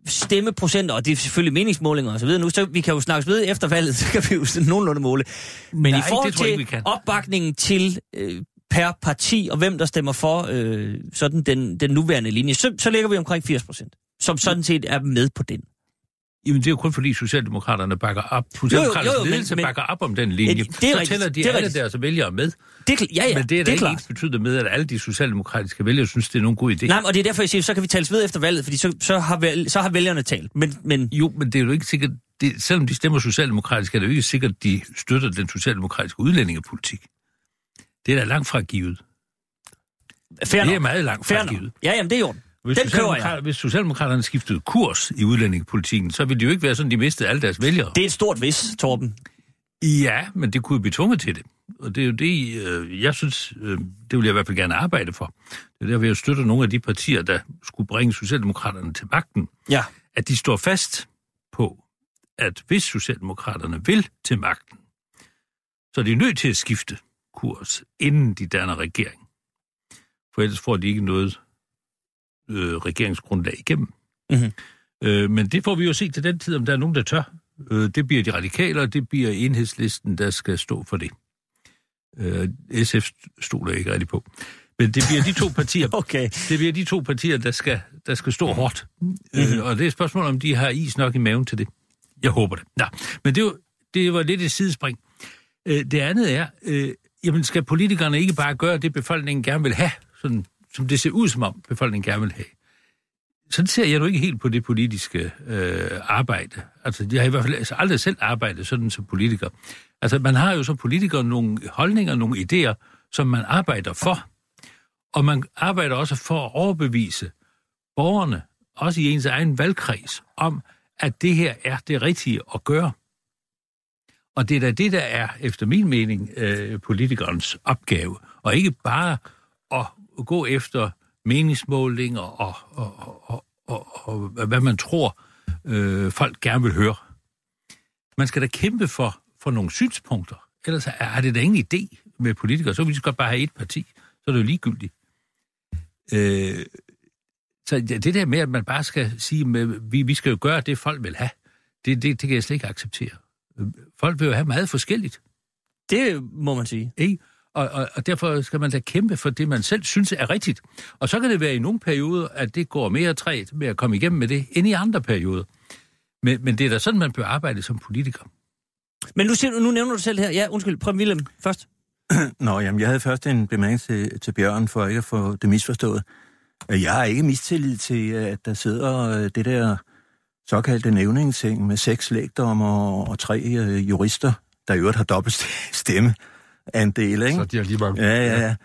stemmeprocenter, og det er selvfølgelig meningsmålinger og så videre nu, så vi kan jo snakkes ved efter valget, så kan vi jo sådan nogenlunde måle. Men Nej, i forhold det tror jeg til ikke, opbakningen til øh, per parti, og hvem der stemmer for øh, sådan den, den nuværende linje, så, så ligger vi omkring 80 procent, som sådan set er med på den. Jamen, det er jo kun fordi Socialdemokraterne bakker op. Socialdemokraternes jo, jo, men- ledelse men- bakker op om den linje. Ja, det er så rigtigt, tæller de det er alle rigtigt. deres vælgere med. Det ja, ja, men det er da det er ikke betydet med, at alle de socialdemokratiske vælgere synes, det er nogen god idé. Nej, og det er derfor, jeg siger, så kan vi tales ved efter valget, fordi så, så, har, væl, så har vælgerne talt. Men, men Jo, men det er jo ikke sikkert, det, selvom de stemmer socialdemokratisk, er det jo ikke sikkert, at de støtter den socialdemokratiske udlændingepolitik. Det er da langt fra givet. fair Det er meget langt Fair fra nok. givet. Ja, jamen det er orden. Hvis, Den køber jeg. Hvis Socialdemokraterne skiftede kurs i udlændingepolitikken, så ville det jo ikke være sådan, de mistede alle deres vælgere. Det er et stort vis, Torben. Ja, men det kunne jo blive tvunget til det. Og det er jo det, øh, jeg synes, øh, det vil jeg i hvert fald gerne arbejde for. Det er derfor, jeg støtter nogle af de partier, der skulle bringe Socialdemokraterne til magten, Ja. at de står fast på, at hvis Socialdemokraterne vil til magten, så er de nødt til at skifte kurs, inden de danner regering. For ellers får de ikke noget øh, regeringsgrundlag igennem. Mhm. Øh, men det får vi jo se til den tid, om der er nogen, der tør. Øh, det bliver de radikale, og det bliver enhedslisten, der skal stå for det. Øh, SF stoler ikke rigtig på. Men det bliver de to partier, Okay. det bliver de to partier, der skal, der skal stå hårdt. Mm-hmm. Øh, og det er et spørgsmål, om de har is nok i maven til det. Jeg håber det. Nå, men det er jo det var lidt et sidespring. Øh, det andet er, øh, jamen skal politikerne ikke bare gøre det, befolkningen gerne vil have, sådan, som det ser ud som om, befolkningen gerne vil have? Sådan ser jeg nu ikke helt på det politiske øh, arbejde. Altså, jeg har i hvert fald altså, aldrig selv arbejdet sådan som politiker. Altså, man har jo som politiker nogle holdninger, nogle idéer, som man arbejder for. Og man arbejder også for at overbevise borgerne, også i ens egen valgkreds, om, at det her er det rigtige at gøre. Og det er da det, der er, efter min mening, øh, politikernes opgave. Og ikke bare at gå efter meningsmålinger og, og, og, og, og, og hvad man tror, øh, folk gerne vil høre. Man skal da kæmpe for, for nogle synspunkter. Ellers er, er det da ingen idé med politikere. Så vil vi godt bare have et parti. Så er det jo ligegyldigt. Øh, så det der med, at man bare skal sige, at vi, vi skal jo gøre det, folk vil have, det, det, det kan jeg slet ikke acceptere. Folk vil jo have meget forskelligt. Det må man sige. Ikke? Og, og, og derfor skal man da kæmpe for det, man selv synes er rigtigt. Og så kan det være i nogle perioder, at det går mere træt med at komme igennem med det, end i andre perioder. Men, men det er da sådan, man bør arbejde som politiker. Men nu, siger, nu nævner du selv her, ja, undskyld, prøv Willem først. Nå, jamen, jeg havde først en bemærkning til, til Bjørn, for ikke at få det misforstået. Jeg har ikke mistillid til, at der sidder øh, det der såkaldte nævningsting med seks lægdommer og tre øh, jurister, der i øvrigt har dobbelt stemme af en del, ikke? Så de har lige mange. Ja, ja, ja.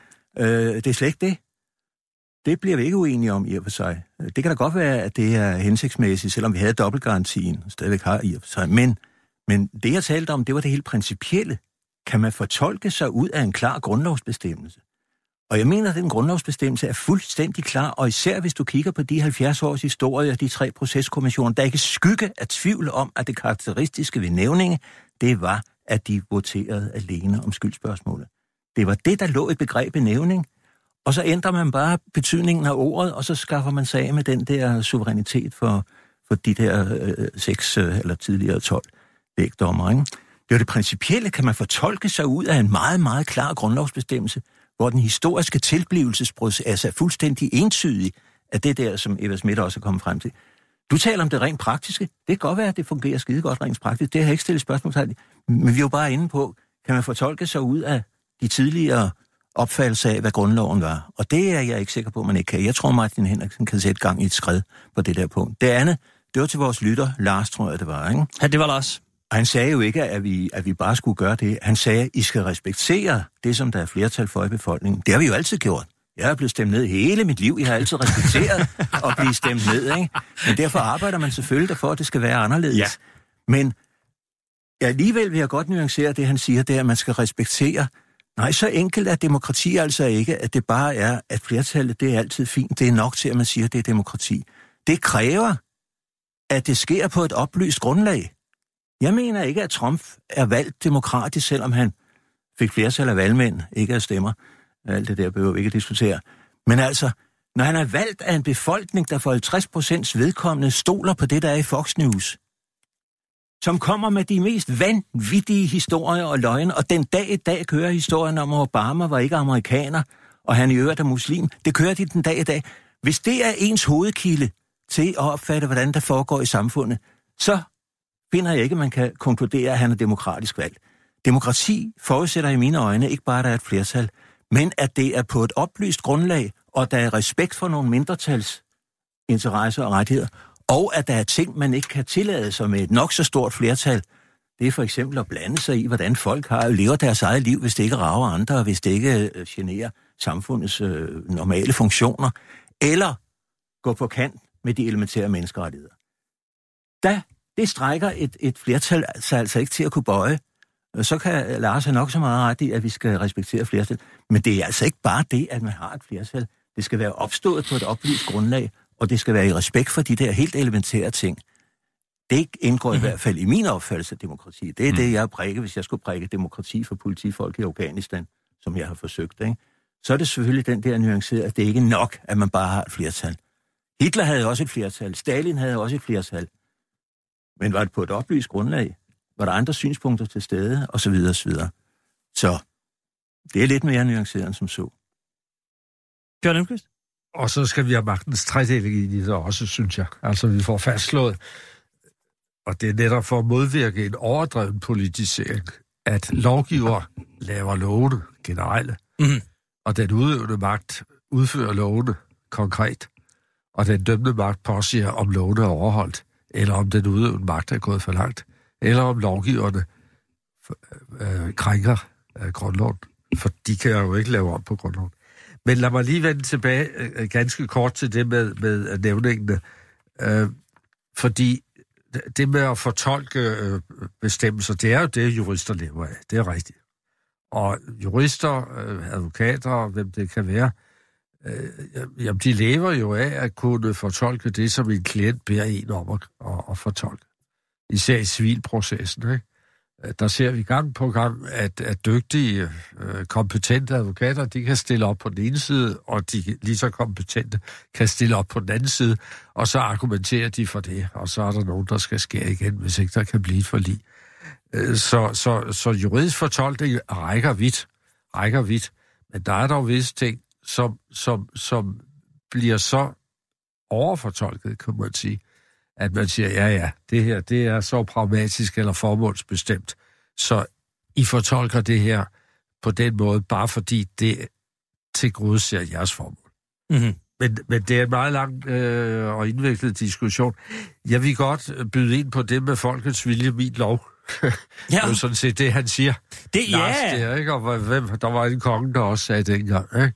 Øh, det er slet ikke det. Det bliver vi ikke uenige om i og for sig. Det kan da godt være, at det er hensigtsmæssigt, selvom vi havde dobbeltgarantien, stadigvæk har i og for sig. Men, men det, jeg talte om, det var det helt principielle. Kan man fortolke sig ud af en klar grundlovsbestemmelse? Og jeg mener, at den grundlovsbestemmelse er fuldstændig klar, og især hvis du kigger på de 70 års historie og de tre proceskommissioner, der er ikke skygge af tvivl om, at det karakteristiske ved nævninge, det var, at de voterede alene om skyldspørgsmålet. Det var det, der lå i begrebet nævning, og så ændrer man bare betydningen af ordet, og så skaffer man sig af med den der suverænitet for, for de der øh, seks øh, eller tidligere 12 lægdommer. Ikke? Det er det principielle, kan man fortolke sig ud af en meget, meget klar grundlovsbestemmelse, hvor den historiske tilblivelsesproces er fuldstændig entydig af det der, som Eva Schmidt også er kommet frem til. Du taler om det rent praktiske. Det kan godt være, at det fungerer skide godt rent praktisk. Det har jeg ikke stillet spørgsmål til. Men vi er jo bare inde på, kan man fortolke sig ud af de tidligere opfattelser af, hvad grundloven var. Og det er jeg ikke sikker på, at man ikke kan. Jeg tror, Martin Henriksen kan sætte gang i et skridt på det der punkt. Det andet, det var til vores lytter, Lars, tror jeg, det var, ikke? Ja, det var Lars. Og han sagde jo ikke, at vi, at vi bare skulle gøre det. Han sagde, at I skal respektere det, som der er flertal for i befolkningen. Det har vi jo altid gjort. Jeg er blevet stemt ned hele mit liv. Jeg har altid respekteret at blive stemt ned. Ikke? Men derfor arbejder man selvfølgelig for, at det skal være anderledes. Ja. Men ja, alligevel vil jeg godt nuancere det, han siger, det er, at man skal respektere. Nej, så enkelt er demokrati altså ikke, at det bare er, at flertallet, det er altid fint. Det er nok til, at man siger, at det er demokrati. Det kræver, at det sker på et oplyst grundlag. Jeg mener ikke, at Trump er valgt demokratisk, selvom han fik flertal af valgmænd, ikke af stemmer. Alt det der behøver vi ikke at diskutere. Men altså, når han er valgt af en befolkning, der for 50 procents vedkommende stoler på det, der er i Fox News, som kommer med de mest vanvittige historier og løgne, og den dag i dag kører historien om, at Obama var ikke amerikaner, og han i øvrigt er muslim. Det kører de den dag i dag. Hvis det er ens hovedkilde til at opfatte, hvordan der foregår i samfundet, så finder jeg ikke, at man kan konkludere, at han er demokratisk valgt. Demokrati forudsætter i mine øjne ikke bare, at der er et flertal, men at det er på et oplyst grundlag, og der er respekt for nogle mindretals interesser og rettigheder, og at der er ting, man ikke kan tillade sig med et nok så stort flertal. Det er for eksempel at blande sig i, hvordan folk har lever deres eget liv, hvis det ikke rager andre, og hvis det ikke øh, generer samfundets øh, normale funktioner, eller gå på kant med de elementære menneskerettigheder. Da det strækker et, et flertal sig altså ikke til at kunne bøje. Så kan Lars have nok så meget ret i, at vi skal respektere flertal. Men det er altså ikke bare det, at man har et flertal. Det skal være opstået på et oplyst grundlag, og det skal være i respekt for de der helt elementære ting. Det indgår i mhm. hvert fald i min opfattelse af demokrati. Det er mm. det, jeg prækker, hvis jeg skulle prække demokrati for politifolk i Afghanistan, som jeg har forsøgt. Ikke? Så er det selvfølgelig den der nuanceret, at det ikke er nok, at man bare har et flertal. Hitler havde også et flertal. Stalin havde også et flertal. Men var det på et oplyst grundlag? Var der andre synspunkter til stede? Og så videre, og så videre. Så det er lidt mere nuanceret end som så. Bjørn Emqvist? Og så skal vi have magtens tredeling i det også, synes jeg. Altså, vi får fastslået, og det er netop for at modvirke en overdreven politisering, at lovgiver laver lovene generelle, Mhm. og den udøvende magt udfører lovene konkret, og den dømte magt påsiger, om lovene er overholdt, eller om den udøvende magt er gået for langt, eller om lovgiverne øh, øh, krænker øh, grundloven, for de kan jo ikke lave om på grundloven. Men lad mig lige vende tilbage øh, ganske kort til det med, med nævningene, øh, fordi det med at fortolke øh, bestemmelser, det er jo det, jurister lever af. Det er rigtigt. Og jurister, øh, advokater, hvem det kan være, øh, Øh, jamen, de lever jo af at kunne fortolke det, som en klient beder en om at, at, at fortolke. Især i civilprocessen, ikke? Øh, der ser vi gang på gang, at, at dygtige, øh, kompetente advokater, de kan stille op på den ene side, og de lige så kompetente kan stille op på den anden side, og så argumenterer de for det, og så er der nogen, der skal skære igen, hvis ikke der kan blive et forlig. Øh, Så, så, så juridisk fortolkning rækker vidt, rækker vidt, men der er dog visse ting, som, som, som bliver så overfortolket, kan man sige, at man siger, ja ja, det her, det er så pragmatisk eller formålsbestemt, så I fortolker det her på den måde, bare fordi det til gode ser jeres formål. Mm-hmm. Men, men det er en meget lang øh, og indviklet diskussion. Jeg vil godt øh, byde ind på det med folkets vilje, min lov. Ja, Det er jo sådan set det, han siger. det, Lars ja. der, ikke? Og hvem, der var en konge, der også sagde det engang. Ikke?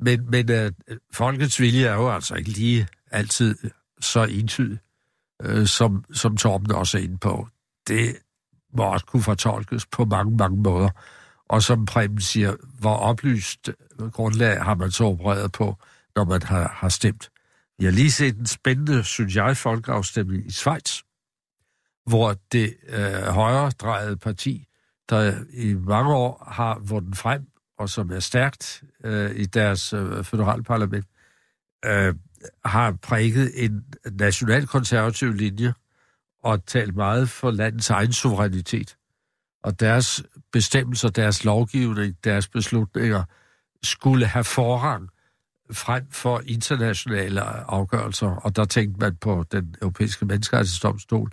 Men, men øh, folkets vilje er jo altså ikke lige altid så entydig, øh, som, som Torben også er inde på. Det må også kunne fortolkes på mange, mange måder. Og som Preben siger, hvor oplyst grundlag har man så opereret på, når man har, har stemt. Vi har lige set en spændende, synes jeg, folkeafstemning i Schweiz, hvor det øh, højre-drejede parti, der i mange år har vundet frem, og som er stærkt øh, i deres øh, federalparlament, øh, har præget en nationalkonservativ linje og talt meget for landets egen suverænitet. Og deres bestemmelser, deres lovgivning, deres beslutninger skulle have forrang frem for internationale afgørelser. Og der tænkte man på den europæiske menneskerettighedsdomstol.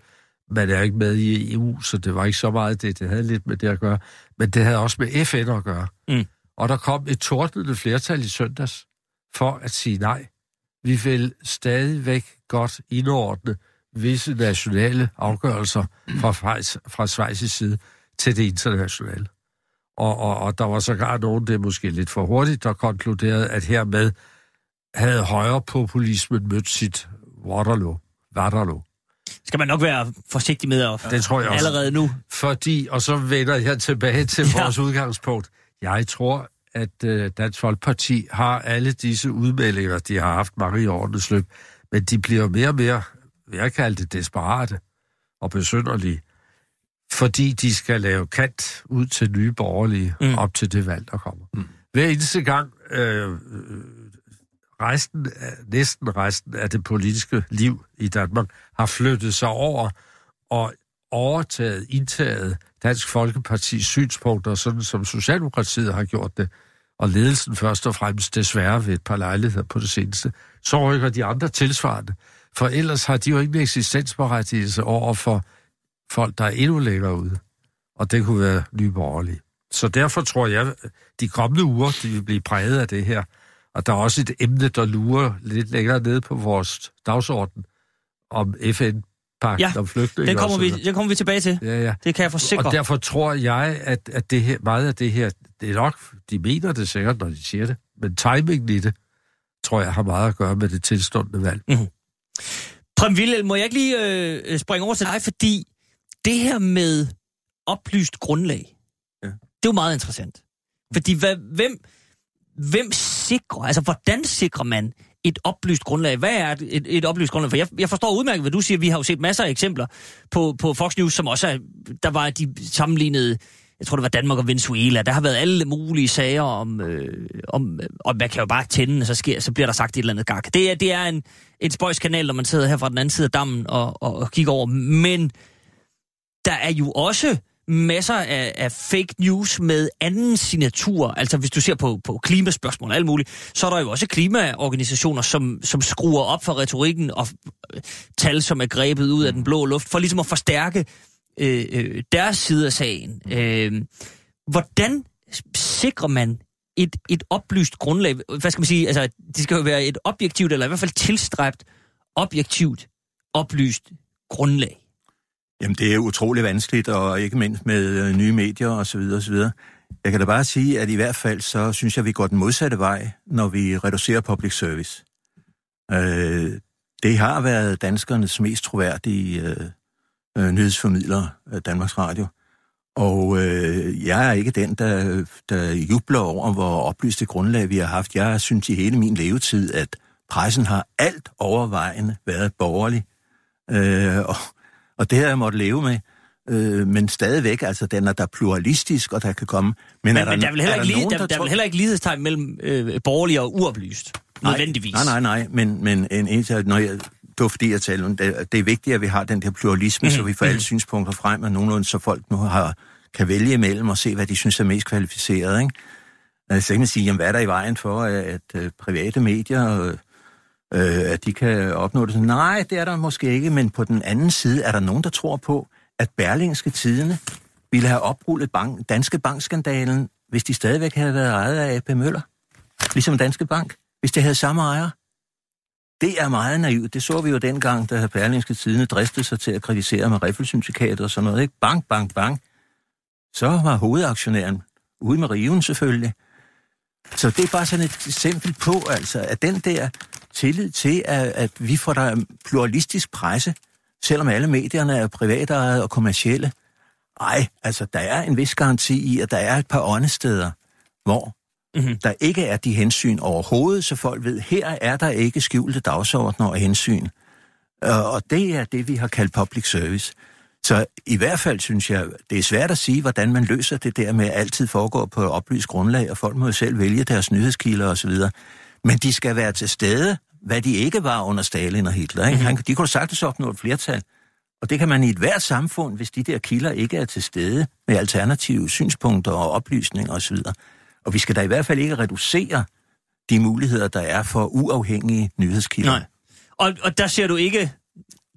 Man er ikke med i EU, så det var ikke så meget det. Det havde lidt med det at gøre. Men det havde også med FN at gøre. Mm. Og der kom et tordnende flertal i søndags for at sige nej. Vi vil stadigvæk godt indordne visse nationale afgørelser fra, Schweiz- fra Schweiz' side til det internationale. Og, og, og der var sågar nogen, det er måske lidt for hurtigt, der konkluderede, at hermed havde højre populismen mødt sit Waterloo. Waterloo. Skal man nok være forsigtig med at... Det tror jeg også. Allerede nu. Fordi, og så vender jeg tilbage til Ja. vores udgangspunkt. Jeg tror, at øh, Dansk Folkeparti har alle disse udmeldinger, de har haft mange i årenes løb, men de bliver mere og mere, vil jeg kalde det, desperate og besynderlige, fordi de skal lave kant ud til nye borgerlige Mm. op til det valg, der kommer. Mm. Hver eneste gang øh, resten, næsten resten af det politiske liv i Danmark har flyttet sig over og overtaget, indtaget Dansk Folkepartis synspunkter, sådan som Socialdemokratiet har gjort det, og ledelsen først og fremmest desværre ved et par lejligheder på det seneste, så rykker de andre tilsvarende. For ellers har de jo ikke eksistensberettigelse over for folk, der er endnu længere ude. Og det kunne være nyborgerlige. Så derfor tror jeg, de kommende uger, de vil blive præget af det her. Og der er også et emne, der lurer lidt længere nede på vores dagsorden om FN FN-pakten Ja, om flygtninge. Den kommer, vi, den kommer vi tilbage til. Ja, ja. Det kan jeg forsikre. Og derfor tror jeg, at, at det her, meget af det her, det er nok, de mener det sikkert, når de siger det, men timingen i det, tror jeg, har meget at gøre med det tilstående valg. Prem Wilhelm, må jeg ikke lige øh, springe over til dig, fordi det her med oplyst grundlag, Ja. det er jo meget interessant. Fordi hvad, hvem, hvem sikrer, altså hvordan sikrer man et oplyst grundlag? Hvad er et, et, et oplyst grundlag? For jeg, jeg forstår udmærket, hvad du siger. Vi har jo set masser af eksempler på, på Fox News, som også er, der var de sammenlignede, jeg tror det var Danmark og Venezuela. Der har været alle mulige sager om, øh, om øh, og man kan jo bare tænde, og så, sker, så bliver der sagt et eller andet gak. Det er, det er en, en spøjskanal, når man sidder her fra den anden side af dammen og, og, og kigger over. Men der er jo også masser af, af fake news med anden signatur. Altså hvis du ser på, på klimaspørgsmål og alt muligt, så er der jo også klimaorganisationer, som, som skruer op for retorikken og øh, tal, som er grebet ud af den blå luft, for ligesom at forstærke øh, øh, deres side af sagen. Øh, hvordan sikrer man et, et oplyst grundlag? Hvad skal man sige? Altså, det skal jo være et objektivt, eller i hvert fald tilstræbt objektivt oplyst grundlag. Jamen, det er utrolig vanskeligt, og ikke mindst med øh, nye medier osv. osv. Jeg kan da bare sige, at i hvert fald så synes jeg, at vi går den modsatte vej, når vi reducerer public service. Øh, det har været danskernes mest troværdige øh, øh, nyhedsformidler, øh, Danmarks Radio. Og øh, jeg er ikke den, der, der jubler over, hvor oplyste grundlag vi har haft. Jeg synes i hele min levetid, at pressen har alt overvejende været borgerlig. Øh, og, og det har jeg måttet leve med. Øh, men stadigvæk, altså den er der pluralistisk, og der kan komme... Men, men, er der, men der, er vel heller, er ikke, lige, nogen, der, der, der er vel heller ikke lighedstegn mellem øh, borgerlig og uoplyst, Nej, nødvendigvis. Nej, nej, nej, men, men en, en, når jeg, det var fordi, jeg talte om, det, det er vigtigt, at vi har den der pluralisme, mm-hmm. så vi får alle synspunkter frem, og nogenlunde, så folk nu har, kan vælge imellem og se, hvad de synes er mest kvalificeret. Ikke? Altså, så kan man sige, jamen, hvad er der i vejen for, at, at, at private medier, øh, at de kan opnå det? Nej, det er der måske ikke, men på den anden side er der nogen, der tror på, at Berlingske Tidene ville have oprullet bank, Danske Bankskandalen, hvis de stadigvæk havde været ejet af AP Møller. Ligesom Danske Bank, hvis det havde samme ejer. Det er meget naivt. Det så vi jo dengang, da Berlingske Tidene dristede sig til at kritisere med riffelsyndikatet og sådan noget. Ikke? Bank, bank, bank. Så var hovedaktionæren ude med riven selvfølgelig. Så det er bare sådan et eksempel på, altså, at den der tillid til, at, at vi får der pluralistisk presse, selvom alle medierne er privatejet og kommercielle. Ej, altså, der er en vis garanti i, at der er et par åndesteder, hvor mm-hmm. der ikke er de hensyn overhovedet, så folk ved, her er der ikke skjulte dagsordner og hensyn. Og det er det, vi har kaldt public service. Så i hvert fald synes jeg, det er svært at sige, hvordan man løser det der med at altid foregå på oplyst grundlag, og folk må jo selv vælge deres nyhedskilder osv. Men de skal være til stede, hvad de ikke var under Stalin og Hitler. Ikke? Mm-hmm. De kunne sagtens opnå et flertal. Og det kan man i et hvert samfund, hvis de der kilder ikke er til stede med alternative synspunkter og oplysninger osv. Og vi skal da i hvert fald ikke reducere de muligheder, der er for uafhængige nyhedskilder. Nej. Og, og der ser du ikke,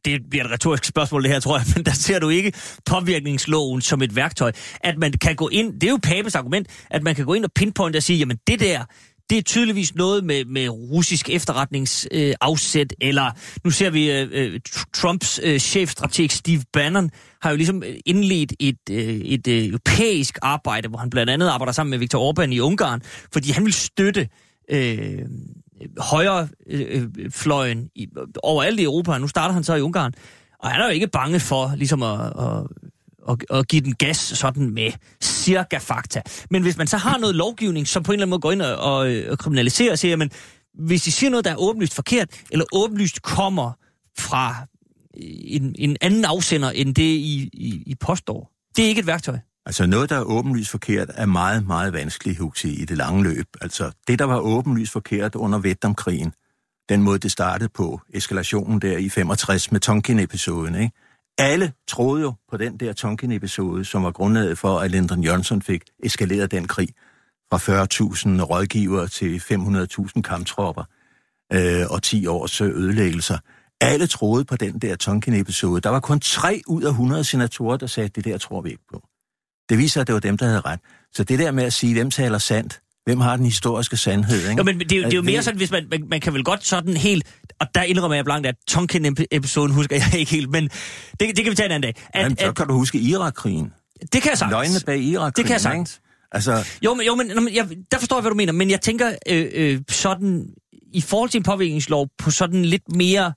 det bliver et retorisk spørgsmål det her, tror jeg, men der ser du ikke påvirkningsloven som et værktøj. At man kan gå ind, det er jo Papes argument, at man kan gå ind og pinpointe og sige, jamen det der, det er tydeligvis noget med, med russisk efterretningsafsæt, øh, eller nu ser vi øh, øh Trumps øh, chefstrateg Steve Bannon har jo ligesom øh, indledt et, øh, et øh, europæisk arbejde, hvor han blandt andet arbejder sammen med Viktor Orbán i Ungarn, fordi han vil støtte øh, højre øh, fløjen i, overalt i Europa. Nu starter han så i Ungarn, og han er jo ikke bange for ligesom at, at og, og give den gas sådan med cirka fakta. Men hvis man så har noget lovgivning, som på en eller anden måde går ind og, og, og kriminaliserer og siger, men hvis de siger noget, der er åbenlyst forkert, eller åbenlyst kommer fra en, en anden afsender, end det I, I, I påstår, det er ikke et værktøj. Altså noget, der er åbenlyst forkert, er meget, meget vanskeligt, Huxi, i det lange løb. Altså det, der var åbenlyst forkert under Vietnamkrigen, den måde, det startede på, eskalationen der i 65 med Tonkin-episoden, ikke? Alle troede jo på den der Tonkin-episode, som var grundlaget for, at Lyndon Johnson fik eskaleret den krig fra 40.000 rådgivere til 500.000 kamptropper øh, og 10 års øh, ødelæggelser. Alle troede på den der Tonkin-episode. Der var kun 3 ud af 100 senatorer, der sagde, det der tror vi ikke på. Det viser, at det var dem, der havde ret. Så det der med at sige, hvem taler sandt, Hvem har den historiske sandhed? Ikke? Jo, men det er, det er jo mere sådan, hvis man, man, man kan vel godt sådan helt... Og der indrømmer jeg blankt, at Tonkin-episoden husker jeg ikke helt, men det, det kan vi tage en anden dag. At, Jamen, så kan at, du huske Irak-krigen. Det kan jeg sagt. Løgne bag Irak-krigen. Det kan jeg sagt. Altså... Jo, men, jo, men jeg, der forstår jeg, hvad du mener, men jeg tænker øh, øh, sådan, i forhold til en påvirkningslov, på sådan lidt mere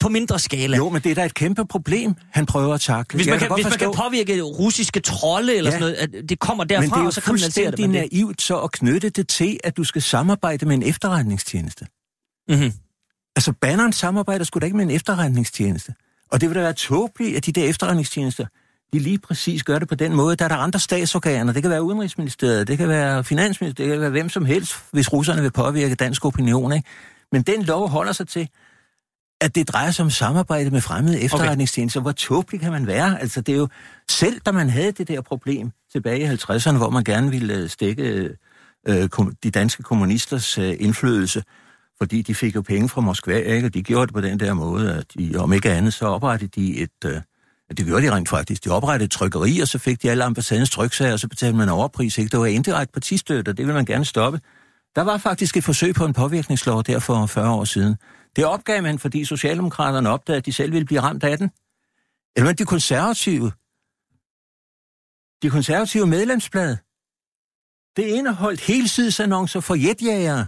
på mindre skala. Jo, men det er da et kæmpe problem, han prøver at takle. Hvis man, kan, hvis man kan påvirke russiske trolde eller ja. sådan noget, at det kommer derfra, men det er jo og så kriminaliserer det. Men det er naivt så at knytte det til, at du skal samarbejde med en efterretningstjeneste. Mm-hmm. Altså, banneren samarbejder sgu da ikke med en efterretningstjeneste. Og det vil da være tåbeligt, at de der efterretningstjenester, de lige præcis gør det på den måde. Der er der andre statsorganer. Det kan være Udenrigsministeriet, det kan være Finansministeriet, det kan være hvem som helst, hvis russerne vil påvirke dansk opinion. Ikke? Men den lov holder sig til, at det drejer sig om samarbejde med fremmede efterretningstjenester. Okay. Hvor tåbelig kan man være? Altså, det er jo selv, da man havde det der problem tilbage i 50'erne, hvor man gerne ville øh, stikke øh, de danske kommunisters øh, indflydelse, fordi de fik jo penge fra Moskva, ikke? og de gjorde det på den der måde, at de, om ikke andet, så oprettede de et... Øh, det gjorde de rent faktisk. De oprettede et trykkeri, og så fik de alle ambassadens tryksager, og så betalte man overpris. Ikke? Det var indirekte partistøtte, og det ville man gerne stoppe. Der var faktisk et forsøg på en påvirkningslov der for 40 år siden. Det opgav man, fordi Socialdemokraterne opdagede, at de selv ville blive ramt af den. Eller de konservative. De konservative medlemsblad. Det indeholdt helsidesannoncer for jetjægere.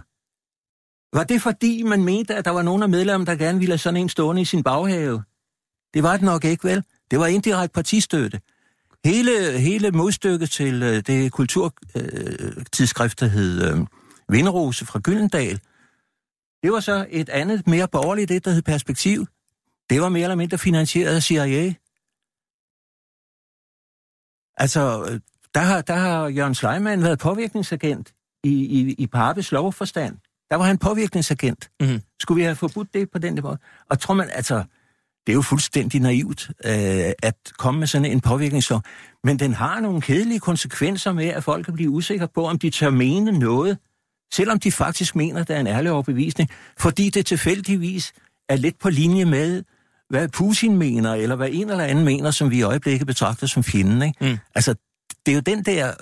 Var det fordi, man mente, at der var nogen af medlemmerne, der gerne ville have sådan en stående i sin baghave? Det var det nok ikke, vel? Det var indirekte partistøtte. Hele, hele modstykket til øh, det kulturtidsskrift, øh, der hed øh, Vinderose fra Gyldendal, det var så et andet, mere borgerligt, det der hed Perspektiv. Det var mere eller mindre finansieret af CIA. Altså, der har, der har Jørgen Sleiman været påvirkningsagent i, i, i Papes lovforstand. Der var han påvirkningsagent. Mm-hmm. Skulle vi have forbudt det på den måde? Og tror man, altså, det er jo fuldstændig naivt øh, at komme med sådan en påvirkningslov. Men den har nogle kedelige konsekvenser med, at folk kan blive usikre på, om de tør mene noget, selvom de faktisk mener, der er en ærlig overbevisning, fordi det tilfældigvis er lidt på linje med, hvad Putin mener, eller hvad en eller anden mener, som vi i øjeblikket betragter som fjenden. Ikke? Mm. Altså, det er jo den der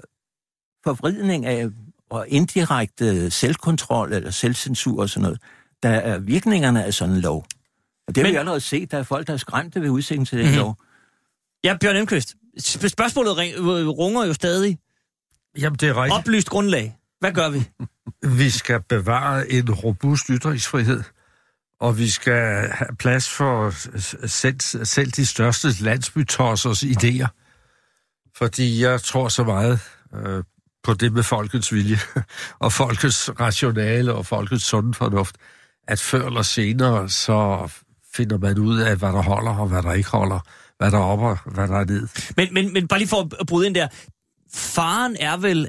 forvridning af og indirekte selvkontrol eller selvcensur og sådan noget, der er virkningerne af sådan en lov. Og det har Men... vi allerede set, der er folk, der er skræmte ved udsigten til den mm-hmm. lov. Ja, Bjørn Emqvist, spørgsmålet runger jo stadig. Jamen, det er rigtigt. Oplyst grundlag. Hvad gør vi? Vi skal bevare en robust ytringsfrihed, og vi skal have plads for selv, selv de største landsbytossers idéer. Fordi jeg tror så meget øh, på det med folkets vilje, og folkets rationale og folkets sunde fornuft, at før eller senere, så finder man ud af, hvad der holder og hvad der ikke holder, hvad der er op og hvad der er ned. Men, men, men bare lige for at bryde ind der. Faren er vel,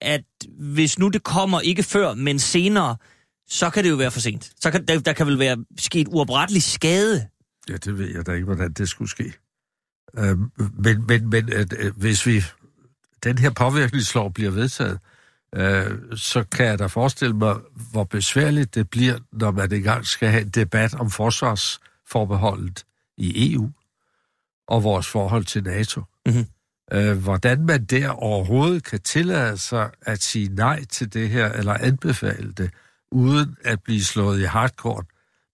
at hvis nu det kommer ikke før, men senere, så kan det jo være for sent. Så kan, der, der kan vel være sket uoprettelig skade. Ja, det ved jeg da ikke, hvordan det skulle ske. Øh, men men, men at, øh, hvis vi den her påvirkningslov bliver vedtaget, øh, så kan jeg da forestille mig, hvor besværligt det bliver, når man engang skal have en debat om forsvarsforbeholdet i EU og vores forhold til NATO. Mm-hmm øh, hvordan man der overhovedet kan tillade sig at sige nej til det her, eller anbefale det, uden at blive slået i hardcore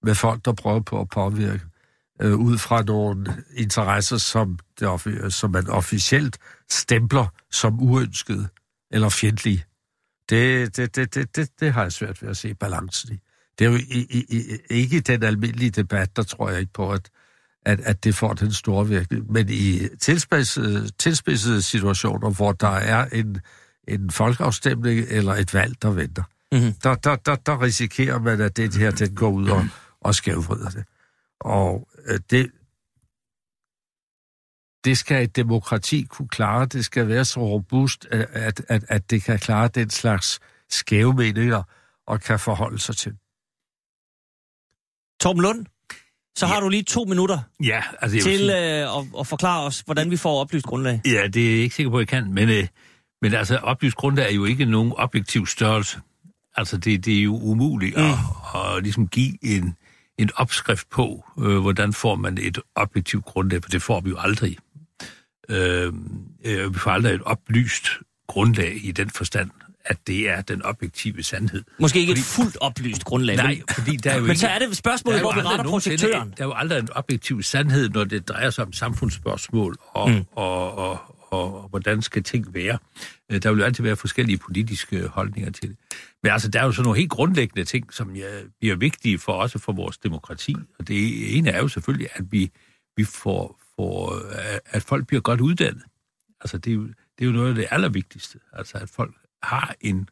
med folk, der prøver på at påvirke, øh, ud fra nogle interesser, som, det, som man officielt stempler som uønsket eller fjendtlige. Det, det, det, det, det, det har jeg svært ved at se balancen i. Det er jo i, i, i, ikke den almindelige debat, der tror jeg ikke på, at, at, at det får den store virkning. Men i tilspidsede, tilspidsede situationer, hvor der er en, en folkeafstemning eller et valg, der venter, mm-hmm. der, der, der, der risikerer man, at det her den går ud og, og skævvrider det. Og øh, det, det skal et demokrati kunne klare. Det skal være så robust, at, at, at det kan klare den slags skæve meninger og kan forholde sig til. Torben Lund, så har ja. du lige to minutter ja, altså, til sige... øh, at, at forklare os, hvordan vi får oplyst grundlag. Ja, det er jeg ikke sikker på, at jeg kan, men, øh, men altså, oplyst grundlag er jo ikke nogen objektiv størrelse. Altså, det, det er jo umuligt mm. at, at ligesom give en, en opskrift på, øh, hvordan får man et objektivt grundlag, for det får vi jo aldrig. Øh, øh, vi får aldrig et oplyst grundlag i den forstand at det er den objektive sandhed. Måske ikke fordi, et fuldt oplyst grundlag. Nej, fordi der er jo Men ikke, så er det spørgsmålet, hvor vi retter projektøren. Der er jo aldrig en objektiv sandhed, når det drejer sig om samfundsspørgsmål, og, mm. og, og, og, og hvordan skal ting være. Øh, der vil jo altid være forskellige politiske holdninger til det. Men altså, der er jo sådan nogle helt grundlæggende ting, som ja, bliver vigtige for os og for vores demokrati. Og det ene er jo selvfølgelig, at vi, vi får, får, at folk bliver godt uddannet. Altså, det er, jo, det er jo noget af det allervigtigste. Altså, at folk har en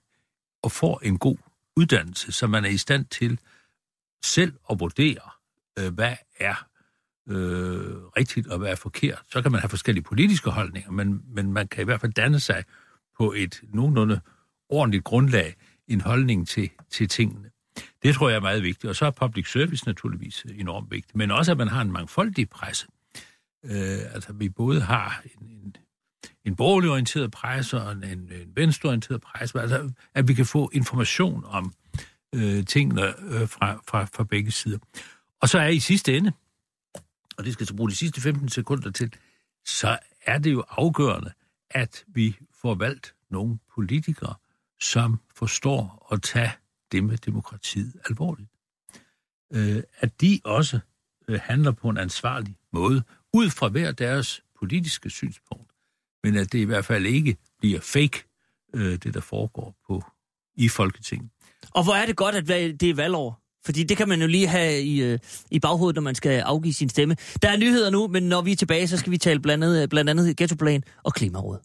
og får en god uddannelse, så man er i stand til selv at vurdere, øh, hvad er øh, rigtigt og hvad er forkert. Så kan man have forskellige politiske holdninger, men, men man kan i hvert fald danne sig på et nogenlunde ordentligt grundlag en holdning til, til tingene. Det tror jeg er meget vigtigt. Og så er public service naturligvis enormt vigtigt. Men også, at man har en mangfoldig presse. Øh, altså, vi både har en, en, en borgerlig orienteret presse og en, en venstreorienteret presse. Altså, at vi kan få information om øh, tingene øh, fra, fra, fra begge sider. Og så er i sidste ende, og det skal så bruge de sidste 15 sekunder til, så er det jo afgørende, at vi får valgt nogle politikere, som forstår at tage det med demokratiet alvorligt. Øh, at de også øh, handler på en ansvarlig måde, ud fra hver deres politiske synspunkt, men at det i hvert fald ikke bliver fake, øh, det der foregår på i Folketinget. Og hvor er det godt, at det er valgår? Fordi det kan man jo lige have i, øh, i baghovedet, når man skal afgive sin stemme. Der er nyheder nu, men når vi er tilbage, så skal vi tale blandt andet, blandt andet ghettoplan og klimaråd.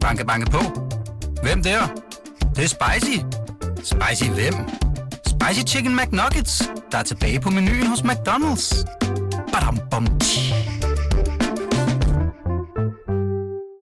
Banke, banke på. Hvem der? Det, det er spicy. Spicy hvem? Spicy Chicken McNuggets, der er tilbage på menuen hos McDonald's. Badum, bom, tji.